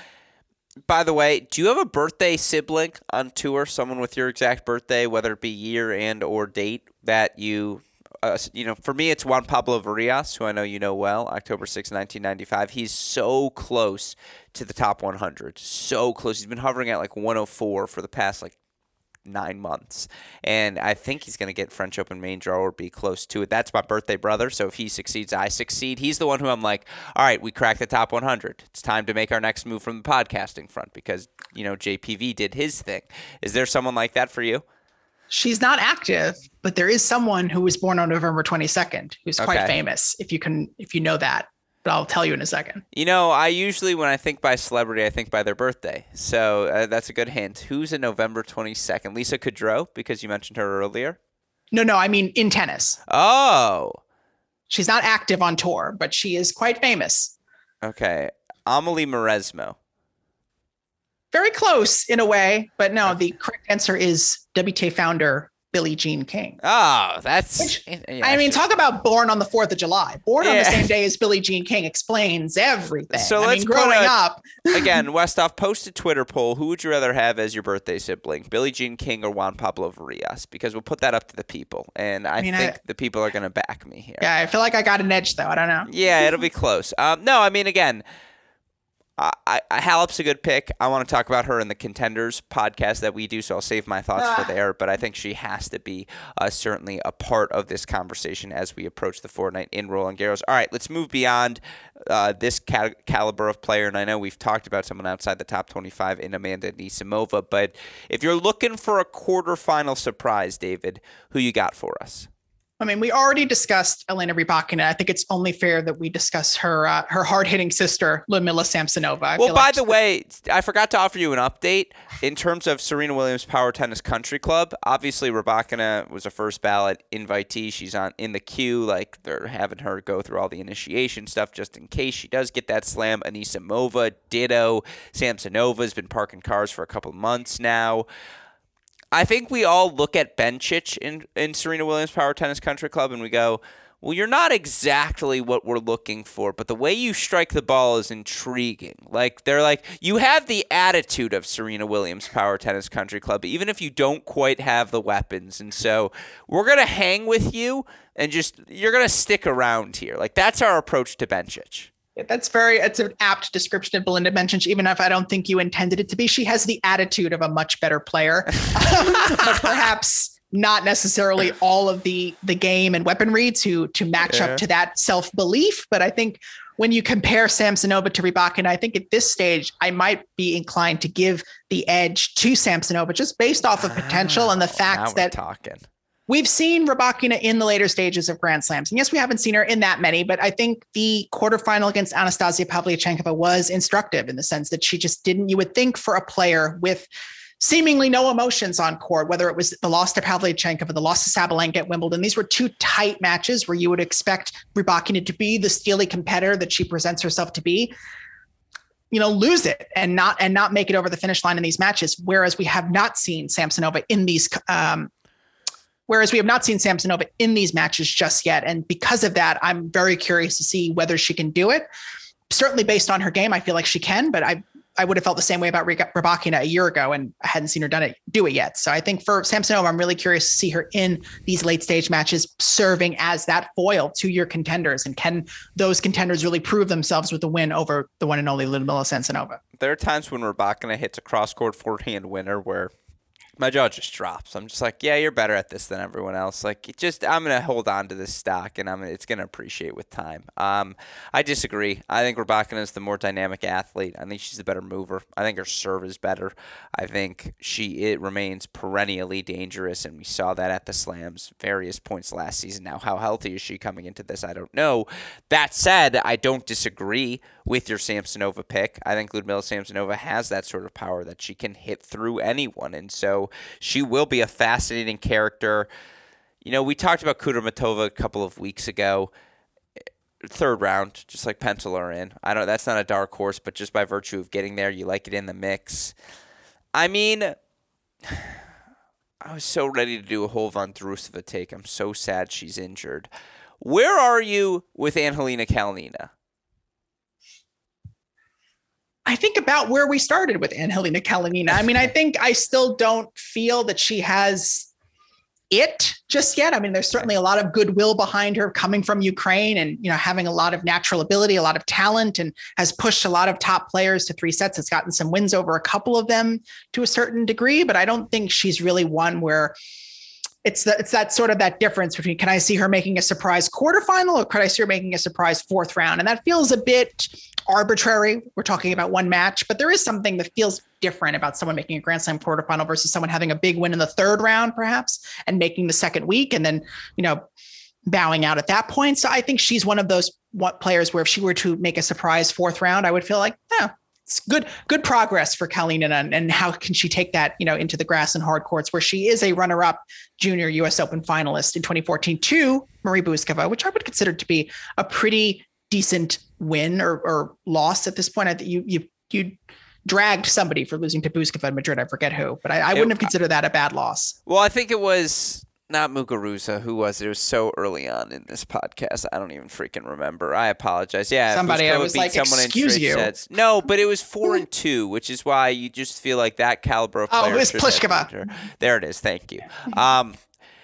By the way, do you have a birthday sibling on tour? Someone with your exact birthday, whether it be year and or date that you, uh, you know, for me it's Juan Pablo Varillas, who I know you know well, October 6, 1995. He's so close to the top 100, so close. He's been hovering at like 104 for the past like nine months. And I think he's going to get French Open main draw or be close to it. That's my birthday brother. So if he succeeds, I succeed. He's the one who I'm like, all right, we cracked the top 100. It's time to make our next move from the podcasting front because, you know, JPV did his thing. Is there someone like that for you? She's not active, but there is someone who was born on November 22nd who's quite okay. famous. If you can, if you know that but I'll tell you in a second. You know, I usually, when I think by celebrity, I think by their birthday. So uh, that's a good hint. Who's in November 22nd? Lisa Kudrow, because you mentioned her earlier? No, no, I mean in tennis. Oh. She's not active on tour, but she is quite famous. Okay. Amelie Mauresmo. Very close in a way, but no, the correct answer is WTA founder Billie Jean King. Oh, that's. Which, yeah, I mean, talk about born on the 4th of July. Born yeah. on the same day as Billie Jean King explains everything. So I let's mean, growing a, up. [LAUGHS] again, Westoff, post a Twitter poll. Who would you rather have as your birthday sibling, Billie Jean King or Juan Pablo Varillas? Because we'll put that up to the people. And I, I mean, think I, the people are going to back me here. Yeah, I feel like I got an edge, though. I don't know. Yeah, it'll be close. Um, no, I mean, again, I, I, Halep's a good pick. I want to talk about her in the contenders podcast that we do, so I'll save my thoughts ah. for there. But I think she has to be uh, certainly a part of this conversation as we approach the fortnight in Roland Garros. All right, let's move beyond uh, this cal- caliber of player. And I know we've talked about someone outside the top 25 in Amanda Anisimova, but if you're looking for a quarterfinal surprise, David, who you got for us? I mean, we already discussed Elena Rybakina. I think it's only fair that we discuss her uh, her hard hitting sister, Ludmila Samsonova. I well, by like the way, I forgot to offer you an update in terms of Serena Williams Power Tennis Country Club. Obviously, Rybakina was a first ballot invitee. She's on in the queue. Like they're having her go through all the initiation stuff just in case she does get that slam. Anisimova, ditto. Samsonova's been parking cars for a couple months now. I think we all look at Bencic in, in Serena Williams Power Tennis Country Club and we go, well, you're not exactly what we're looking for, but the way you strike the ball is intriguing. Like, they're like, you have the attitude of Serena Williams Power Tennis Country Club, even if you don't quite have the weapons. And so we're going to hang with you and just, you're going to stick around here. Like, that's our approach to Bencic. That's very, it's an apt description of Belinda Bencic, even if I don't think you intended it to be. She has the attitude of a much better player, [LAUGHS] but perhaps not necessarily all of the the game and weaponry to to match yeah. up to that self belief. But I think when you compare Samsonova to Rybakina, I think at this stage I might be inclined to give the edge to Samsonova just based off of potential and the fact that talking we've seen Rybakina in the later stages of Grand Slams. And yes, we haven't seen her in that many, but I think the quarterfinal against Anastasia Pavlyuchenkova was instructive in the sense that she just didn't, you would think for a player with seemingly no emotions on court, whether it was the loss to Pavlyuchenkova, the loss to Sabalenka at Wimbledon. These were two tight matches where you would expect Rybakina to be the steely competitor that she presents herself to be you know lose it and not and not make it over the finish line in these matches whereas we have not seen Samsonova in these um, whereas we have not seen Samsonova in these matches just yet and because of that I'm very curious to see whether she can do it certainly based on her game I feel like she can but I I would have felt the same way about Rybakina a year ago, and I hadn't seen her done it do it yet. So I think for Samsonova, I'm really curious to see her in these late stage matches, serving as that foil to your contenders. And can those contenders really prove themselves with the win over the one and only Ludmila Samsonova? There are times when Rybakina hits a cross court forehand winner where my jaw just drops. I'm just like, yeah, you're better at this than everyone else. Like, just I'm gonna hold on to this stock, and I'm it's gonna appreciate with time. Um, I disagree. I think Rybakina is the more dynamic athlete. I think she's the better mover. I think her serve is better. I think she it remains perennially dangerous, and we saw that at the slams various points last season. Now, how healthy is she coming into this? I don't know. That said, I don't disagree with your Samsonova pick. I think Ludmila Samsonova has that sort of power that she can hit through anyone, and so she will be a fascinating character. You know, we talked about Kudermetova a couple of weeks ago. Third round, just like pencil her in. I don't. That's not a dark horse, but just by virtue of getting there, you like it in the mix. I mean, I was so ready to do a whole Vondrousova take. I'm so sad she's injured. Where are you with Angelina Kalinina? I think about where we started with Angelina Kalinina. I mean, I think I still don't feel that she has it just yet. I mean, there's certainly a lot of goodwill behind her coming from Ukraine and, you know, having a lot of natural ability, a lot of talent, and has pushed a lot of top players to three sets. Has gotten some wins over a couple of them to a certain degree, but I don't think she's really one where it's that it's that sort of that difference between can I see her making a surprise quarterfinal or could I see her making a surprise fourth round? And that feels a bit arbitrary. We're talking about one match, but there is something that feels different about someone making a Grand Slam quarterfinal versus someone having a big win in the third round, perhaps, and making the second week, and then you know bowing out at that point. So I think she's one of those what players where if she were to make a surprise fourth round, I would feel like, yeah, it's good good progress for Kalinina and, and how can she take that you know into the grass and hard courts where she is a runner up junior U.S. Open finalist in 2014 to Marie Bouzkova, which I would consider to be a pretty decent win or, or loss at this point. I think you you you dragged somebody for losing to in Madrid. I forget who, but I, I wouldn't have considered that a bad loss. Well, I think it was not Muguruza. Who was it? It was so early on in this podcast. I don't even freaking remember. I apologize. Yeah, somebody I was like, excuse you. Sets. No, but it was four and two, which is why you just feel like that caliber of player. Oh, it was Pliskova. There it is. Thank you. [LAUGHS] Um,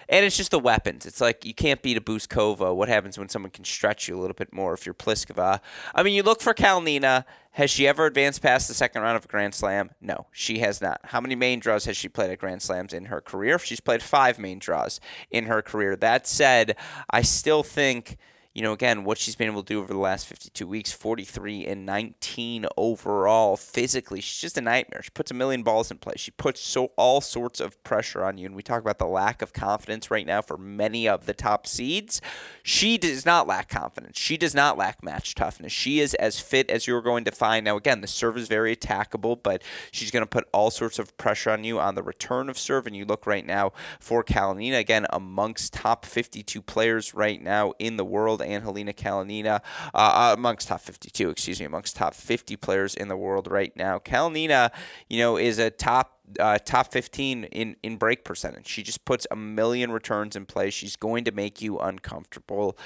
and it's just the weapons. It's like you can't beat a Bouzkova. What happens when someone can stretch you a little bit more if you're Pliskova? I mean, you look for Kalinina. Has she ever advanced past the second round of a Grand Slam? No, she has not. How many main draws has she played at Grand Slams in her career? She's played five main draws in her career. That said, I still think – you know, again, what she's been able to do over the last 52 weeks 43 and 19 overall. Physically, she's just a nightmare. She puts a million balls in play. She puts so all sorts of pressure on you. And we talk about the lack of confidence right now for many of the top seeds. She does not lack confidence. She does not lack match toughness. She is as fit as you're going to find. Now, again, the serve is very attackable, but she's going to put all sorts of pressure on you on the return of serve. And you look right now for Kalinina, again, amongst top 52 players right now in the world Angelina Kalinina uh, uh, amongst top 52, excuse me, amongst top 50 players in the world right now. Kalinina, you know, is a top uh, top 15 in, in break percentage. She just puts a million returns in play. She's going to make you uncomfortable.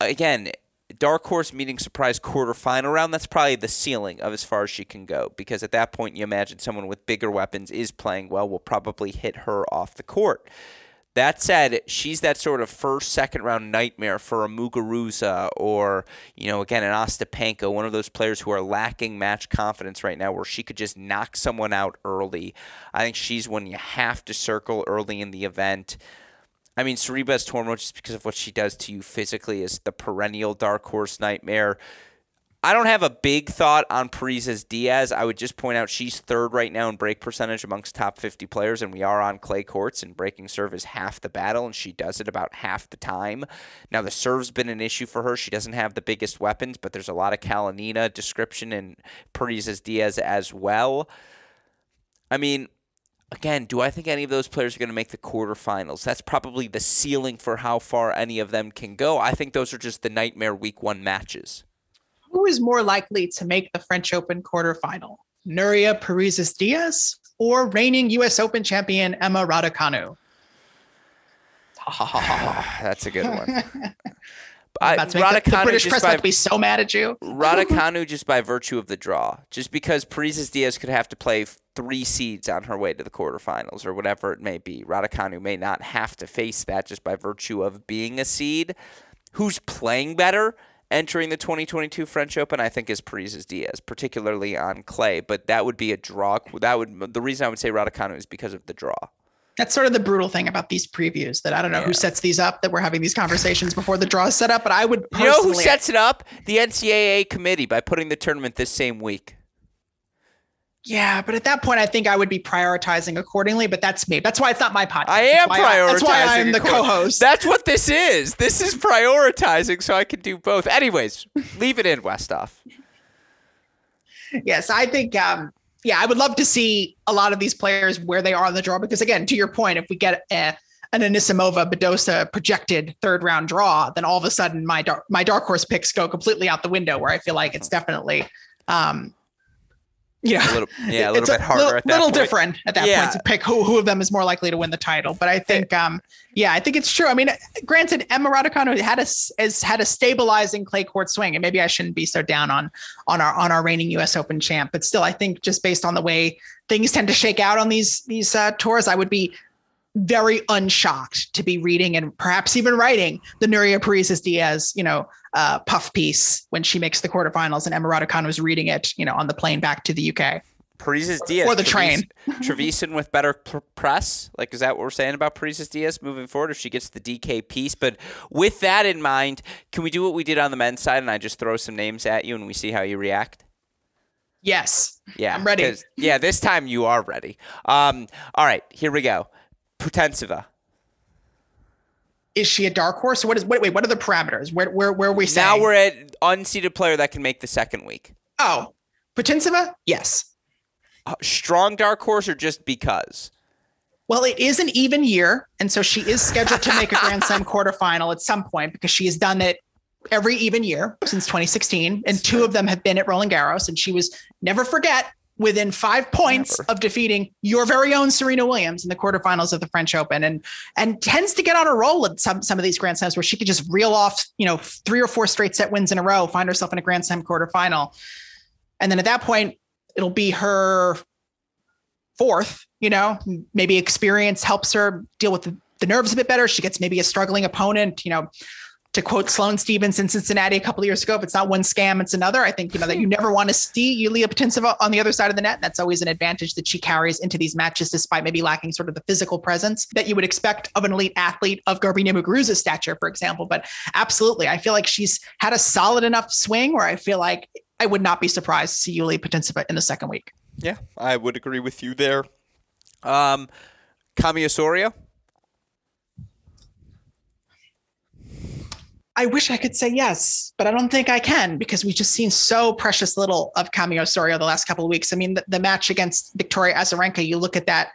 Again, dark horse meeting surprise quarterfinal round, that's probably the ceiling of as far as she can go because at that point you imagine someone with bigger weapons is playing well will probably hit her off the court. That said, she's that sort of first, second round nightmare for a Muguruza or, you know, again, an Ostapenko, one of those players who are lacking match confidence right now where she could just knock someone out early. I think she's one you have to circle early in the event. I mean, Sorribes Tormo, just because of what she does to you physically, is the perennial dark horse nightmare. I don't have a big thought on Parrizas Diaz. I would just point out she's third right now in break percentage amongst top 50 players, and we are on clay courts, and breaking serve is half the battle, and she does it about half the time. Now, the serve's been an issue for her. She doesn't have the biggest weapons, but there's a lot of Kalinina description in Parrizas Diaz as well. I mean, again, do I think any of those players are going to make the quarterfinals? That's probably the ceiling for how far any of them can go. I think those are just the nightmare week one matches who is more likely to make the French Open quarterfinal? Nuria Parrizas Diaz or reigning U.S. Open champion Emma Raducanu? [LAUGHS] That's a good one. [LAUGHS] I, the, the, British press by, be so mad at you. Raducanu just by virtue of the draw, just because Parrizas Diaz could have to play three seeds on her way to the quarterfinals or whatever it may be. Raducanu may not have to face that just by virtue of being a seed. Who's playing better? Entering the 2022 French Open, I think, is Parrizas Diaz, particularly on clay. But that would be a draw. That would the reason I would say Raducanu is because of the draw. That's sort of the brutal thing about these previews that I don't know yeah. who sets these up. That we're having these conversations before the draw is set up, but I would. You know who sets it up? The NCAA committee by putting the tournament this same week. Yeah, but at that point, I think I would be prioritizing accordingly. But that's me. That's why it's not my podcast. I am that's prioritizing. I, that's why I'm the co-host. That's what this is. This is prioritizing, so I can do both. Anyways, [LAUGHS] leave it in, Westoff. Yes, I think. Um, yeah, I would love to see a lot of these players where they are on the draw because, again, to your point, if we get a, an Anisimova Badosa projected third round draw, then all of a sudden my dark my dark horse picks go completely out the window. Where I feel like it's definitely um, yeah, a little, yeah, a little bit harder. Little, at that little point. different at that yeah. point to pick who who of them is more likely to win the title. But I think, um, yeah, I think it's true. I mean, granted, Emma Raducanu had a has had a stabilizing clay court swing, and maybe I shouldn't be so down on on our on our reigning U.S. Open champ. But still, I think just based on the way things tend to shake out on these these uh, tours, I would be very unshocked to be reading and perhaps even writing the Nuria Parrizas Diaz, you know, uh, puff piece when she makes the quarterfinals and Emma Raducanu was reading it, you know, on the plane back to the UK. Parrizas Diaz or the train. [LAUGHS] Trevisan with better pr- press. Like, is that what we're saying about Parrizas Diaz moving forward? If she gets the DK piece, but with that in mind, can we do what we did on the men's side and I just throw some names at you and we see how you react? Yes. Yeah, I'm ready. Yeah, this time you are ready. Um, all right, here we go. Putintseva. Is she a dark horse? What is wait, wait, what are the parameters? Where where where are we saying? Now we're at unseeded player that can make the second week. Oh. Putintseva? Yes. Uh, strong dark horse or just because? Well, it is an even year, and so she is scheduled to make a Grand Slam [LAUGHS] quarterfinal at some point because she has done it every even year since 2016, and two of them have been at Roland Garros. And she was never forget within five points Never. of defeating your very own Serena Williams in the quarterfinals of the French Open, and and tends to get on a roll at some some of these Grand Slams where she could just reel off you know three or four straight set wins in a row, find herself in a Grand Slam quarterfinal, and then at that point it'll be her fourth. You know, maybe experience helps her deal with the, the nerves a bit better. She gets maybe a struggling opponent. You know, to quote Sloane Stevens in Cincinnati a couple of years ago, if it's not one scam, it's another. I think you know that you never want to see Yulia Putintseva on the other side of the net. That's always an advantage that she carries into these matches, despite maybe lacking sort of the physical presence that you would expect of an elite athlete of Garbiñe Muguruza's stature, for example. But absolutely, I feel like she's had a solid enough swing where I feel like I would not be surprised to see Yulia Putintseva in the second week. Yeah, I would agree with you there. Um, Cami Osorio, I wish I could say yes, but I don't think I can because we've just seen so precious little of Cami Osorio the last couple of weeks. I mean, the, the match against Victoria Azarenka, you look at that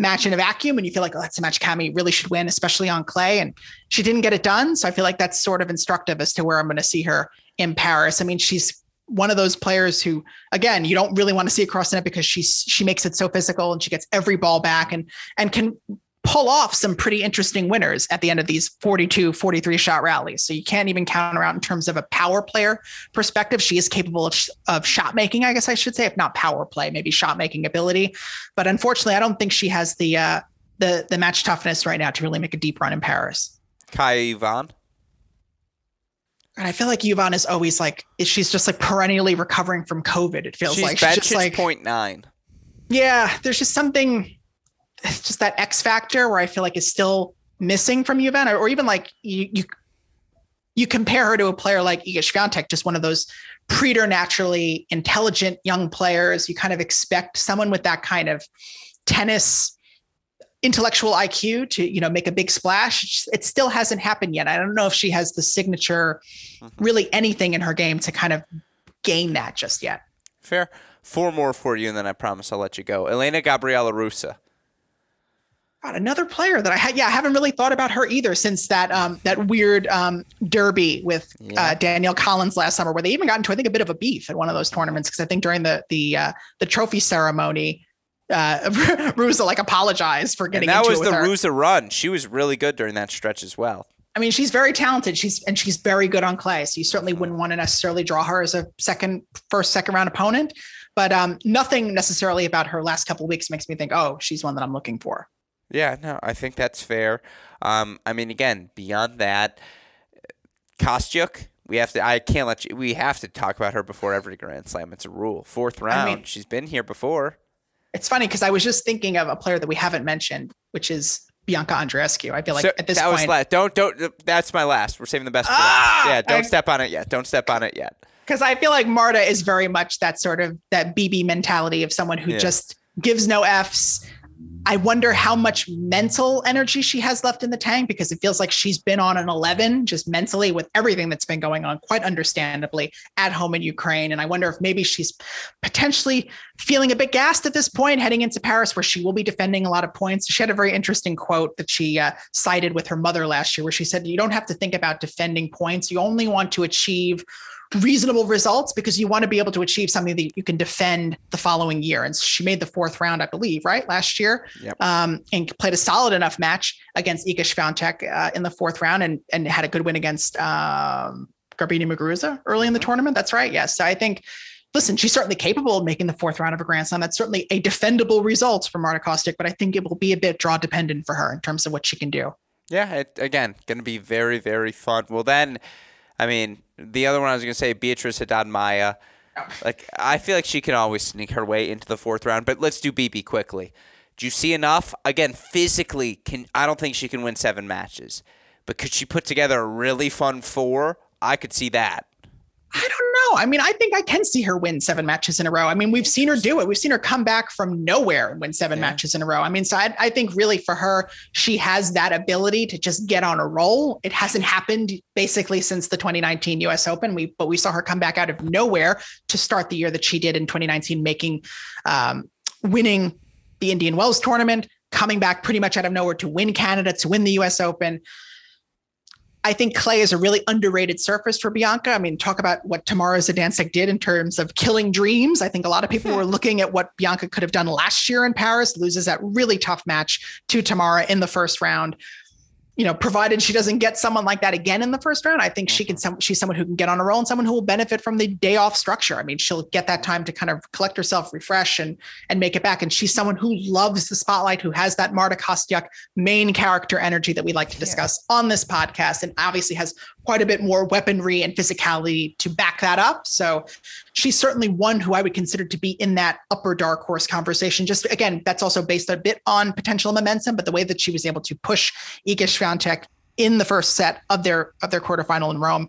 match in a vacuum and you feel like, oh, that's a match Cami really should win, especially on clay. And she didn't get it done. So I feel like that's sort of instructive as to where I'm going to see her in Paris. I mean, she's one of those players who, again, you don't really want to see across the net because she's she makes it so physical and she gets every ball back and and can pull off some pretty interesting winners at the end of these 42, 43 shot rallies. So you can't even count her out in terms of a power player perspective. She is capable of, of shot making, I guess I should say, if not power play, maybe shot making ability. But unfortunately, I don't think she has the uh, the the match toughness right now to really make a deep run in Paris. Kaja Juvan. And I feel like Juvan is always like she's just like perennially recovering from COVID. It feels she's like she's just like 0.9. Yeah, there's just something [LAUGHS] just that X factor where I feel like is still missing from Juvan, or, or even like you, you you compare her to a player like Iga Swiatek, just one of those preternaturally intelligent young players. You kind of expect someone with that kind of tennis intellectual IQ to you know make a big splash. It still hasn't happened yet. I don't know if she has the signature, mm-hmm. really anything in her game to kind of gain that just yet. Fair. Four more for you, and then I promise I'll let you go. Elena Gabriela Ruse. God, another player that I had. Yeah, I haven't really thought about her either since that um, that weird um, derby with yeah. uh, Danielle Collins last summer, where they even got into I think a bit of a beef at one of those tournaments because I think during the the uh, the trophy ceremony, uh, [LAUGHS] Ruse like apologized for getting. And that was the her. Ruse run. She was really good during that stretch as well. I mean, she's very talented. She's and she's very good on clay. So you certainly wouldn't want to necessarily draw her as a second, first, second round opponent. But um, nothing necessarily about her last couple weeks makes me think, oh, she's one that I'm looking for. Yeah, no, I think that's fair. Um, I mean, again, beyond that, Kostyuk, we have to. I can't let you. We have to talk about her before every Grand Slam. It's a rule. Fourth round. I mean, she's been here before. It's funny because I was just thinking of a player that we haven't mentioned, which is Bianca Andreescu. I feel like so at this that point, was last. Don't don't. That's my last. We're saving the best for ah, last. Yeah, don't I, step on it yet. Don't step on it yet. Because I feel like Marta is very much that sort of that BB mentality of someone who yeah. just gives no f's I wonder how much mental energy she has left in the tank because it feels like she's been on an 11 just mentally with everything that's been going on, quite understandably, at home in Ukraine. And I wonder if maybe she's potentially feeling a bit gassed at this point, heading into Paris, where she will be defending a lot of points. She had a very interesting quote that she uh, cited with her mother last year, where she said, You don't have to think about defending points, you only want to achieve reasonable results because you want to be able to achieve something that you can defend the following year. And she made the fourth round, I believe, right last year, yep. um, and played a solid enough match against Iga Swiatek uh, in the fourth round, and and had a good win against um, Garbiñe Muguruza early in the mm-hmm. tournament. That's right. Yes, so I think. Listen, she's certainly capable of making the fourth round of a Grand Slam. That's certainly a defendable result for Marta Kostyuk, but I think it will be a bit draw dependent for her in terms of what she can do. Yeah, it, again, going to be very, very fun. Well, then I mean, the other one I was going to say, Beatriz Haddad Maia. Oh. Like, I feel like she can always sneak her way into the fourth round, but let's do BB quickly. Do you see enough? Again, physically, can I don't think she can win seven matches, but could she put together a really fun four? I could see that. I don't know. I mean, I think I can see her win seven matches in a row. I mean, we've seen her do it. We've seen her come back from nowhere and win seven yeah. matches in a row. I mean, so I, I, think really for her, she has that ability to just get on a roll. It hasn't happened basically since the 2019 US Open. We but we saw her come back out of nowhere to start the year that she did in 2019, making um, winning the Indian Wells tournament, coming back pretty much out of nowhere to win Canada, to win the US Open. I think clay is a really underrated surface for Bianca. I mean, talk about what Tamara Zidansek did in terms of killing dreams. I think a lot of people [LAUGHS] were looking at what Bianca could have done last year in Paris, loses that really tough match to Tamara in the first round you know, provided she doesn't get someone like that again in the first round, I think she can. Mm-hmm. She's someone who can get on a roll and someone who will benefit from the day off structure. I mean, she'll get that time to kind of collect herself, refresh, and and make it back. And she's someone who loves the spotlight, who has that Marta Kostyuk main character energy that we like to discuss yeah. on this podcast, and obviously has quite a bit more weaponry and physicality to back that up. So she's certainly one who I would consider to be in that upper dark horse conversation. Just again, that's also based a bit on potential momentum, but the way that she was able to push Iga Swiatek in the first set of their of their quarterfinal in Rome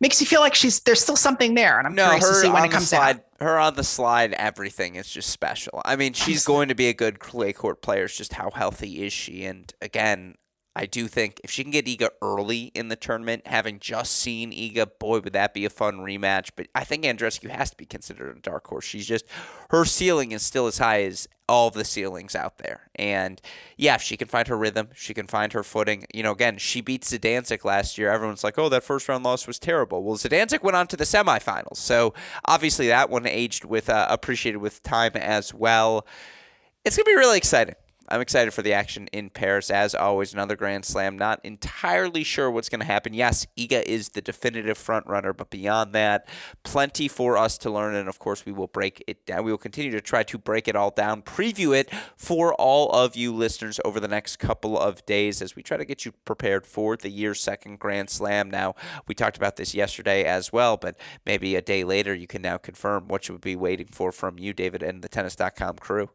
makes you feel like she's there's still something there, and I'm no, curious to see when it comes slide, out. Her on the slide, everything is just special. I mean, she's going to be a good clay court player. It's just how healthy is she? And again, I do think if she can get Iga early in the tournament, having just seen Iga, boy, would that be a fun rematch. But I think Andreescu has to be considered a dark horse. She's just, her ceiling is still as high as all the ceilings out there. And yeah, if she can find her rhythm, she can find her footing. You know, again, she beat Zidansek last year. Everyone's like, oh, that first round loss was terrible. Well, Zidansek went on to the semifinals. So obviously that one aged with, uh, appreciated with time as well. It's going to be really exciting. I'm excited for the action in Paris. As always, another Grand Slam. Not entirely sure what's going to happen. Yes, Iga is the definitive front runner, but beyond that, plenty for us to learn. And of course, we will break it down. We will continue to try to break it all down, preview it for all of you listeners over the next couple of days as we try to get you prepared for the year's second Grand Slam. Now, we talked about this yesterday as well, but maybe a day later you can now confirm what you would be waiting for from you, David, and the tennis.com crew.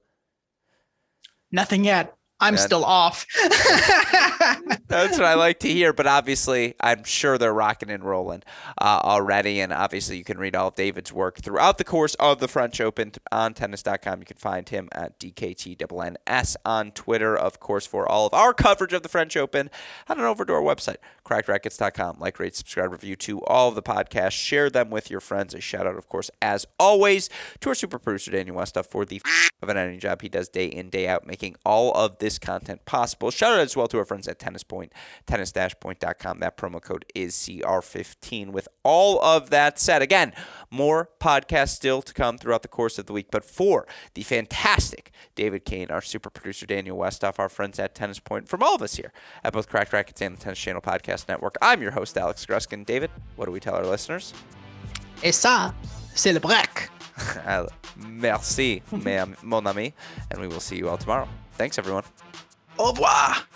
Nothing yet. I'm still off. [LAUGHS] That's what I like to hear. But obviously, I'm sure they're rocking and rolling uh, already. And obviously, you can read all of David's work throughout the course of the French Open on tennis.com. You can find him at DKTNNS on Twitter, of course, for all of our coverage of the French Open. Head on over to our website, crackedracquets.com. Like, rate, subscribe, review to all of the podcasts. Share them with your friends. A shout out, of course, as always, to our super producer, Daniel Westoff, for the of an editing job he does day in, day out, making all of this content possible. Shout out as well to our friends at Tennis Point, tennis-point.com. That promo code is CR15. With all of that said, again, more podcasts still to come throughout the course of the week. But for the fantastic David Kane, our super producer Daniel Westoff, our friends at Tennis Point, from all of us here at both Cracked Racquets and the Tennis Channel Podcast Network, I'm your host, Alex Gruskin. David, what do we tell our listeners? Et ça, c'est le break. [LAUGHS] Merci, mon ami. And we will see you all tomorrow. Thanks, everyone. Au revoir.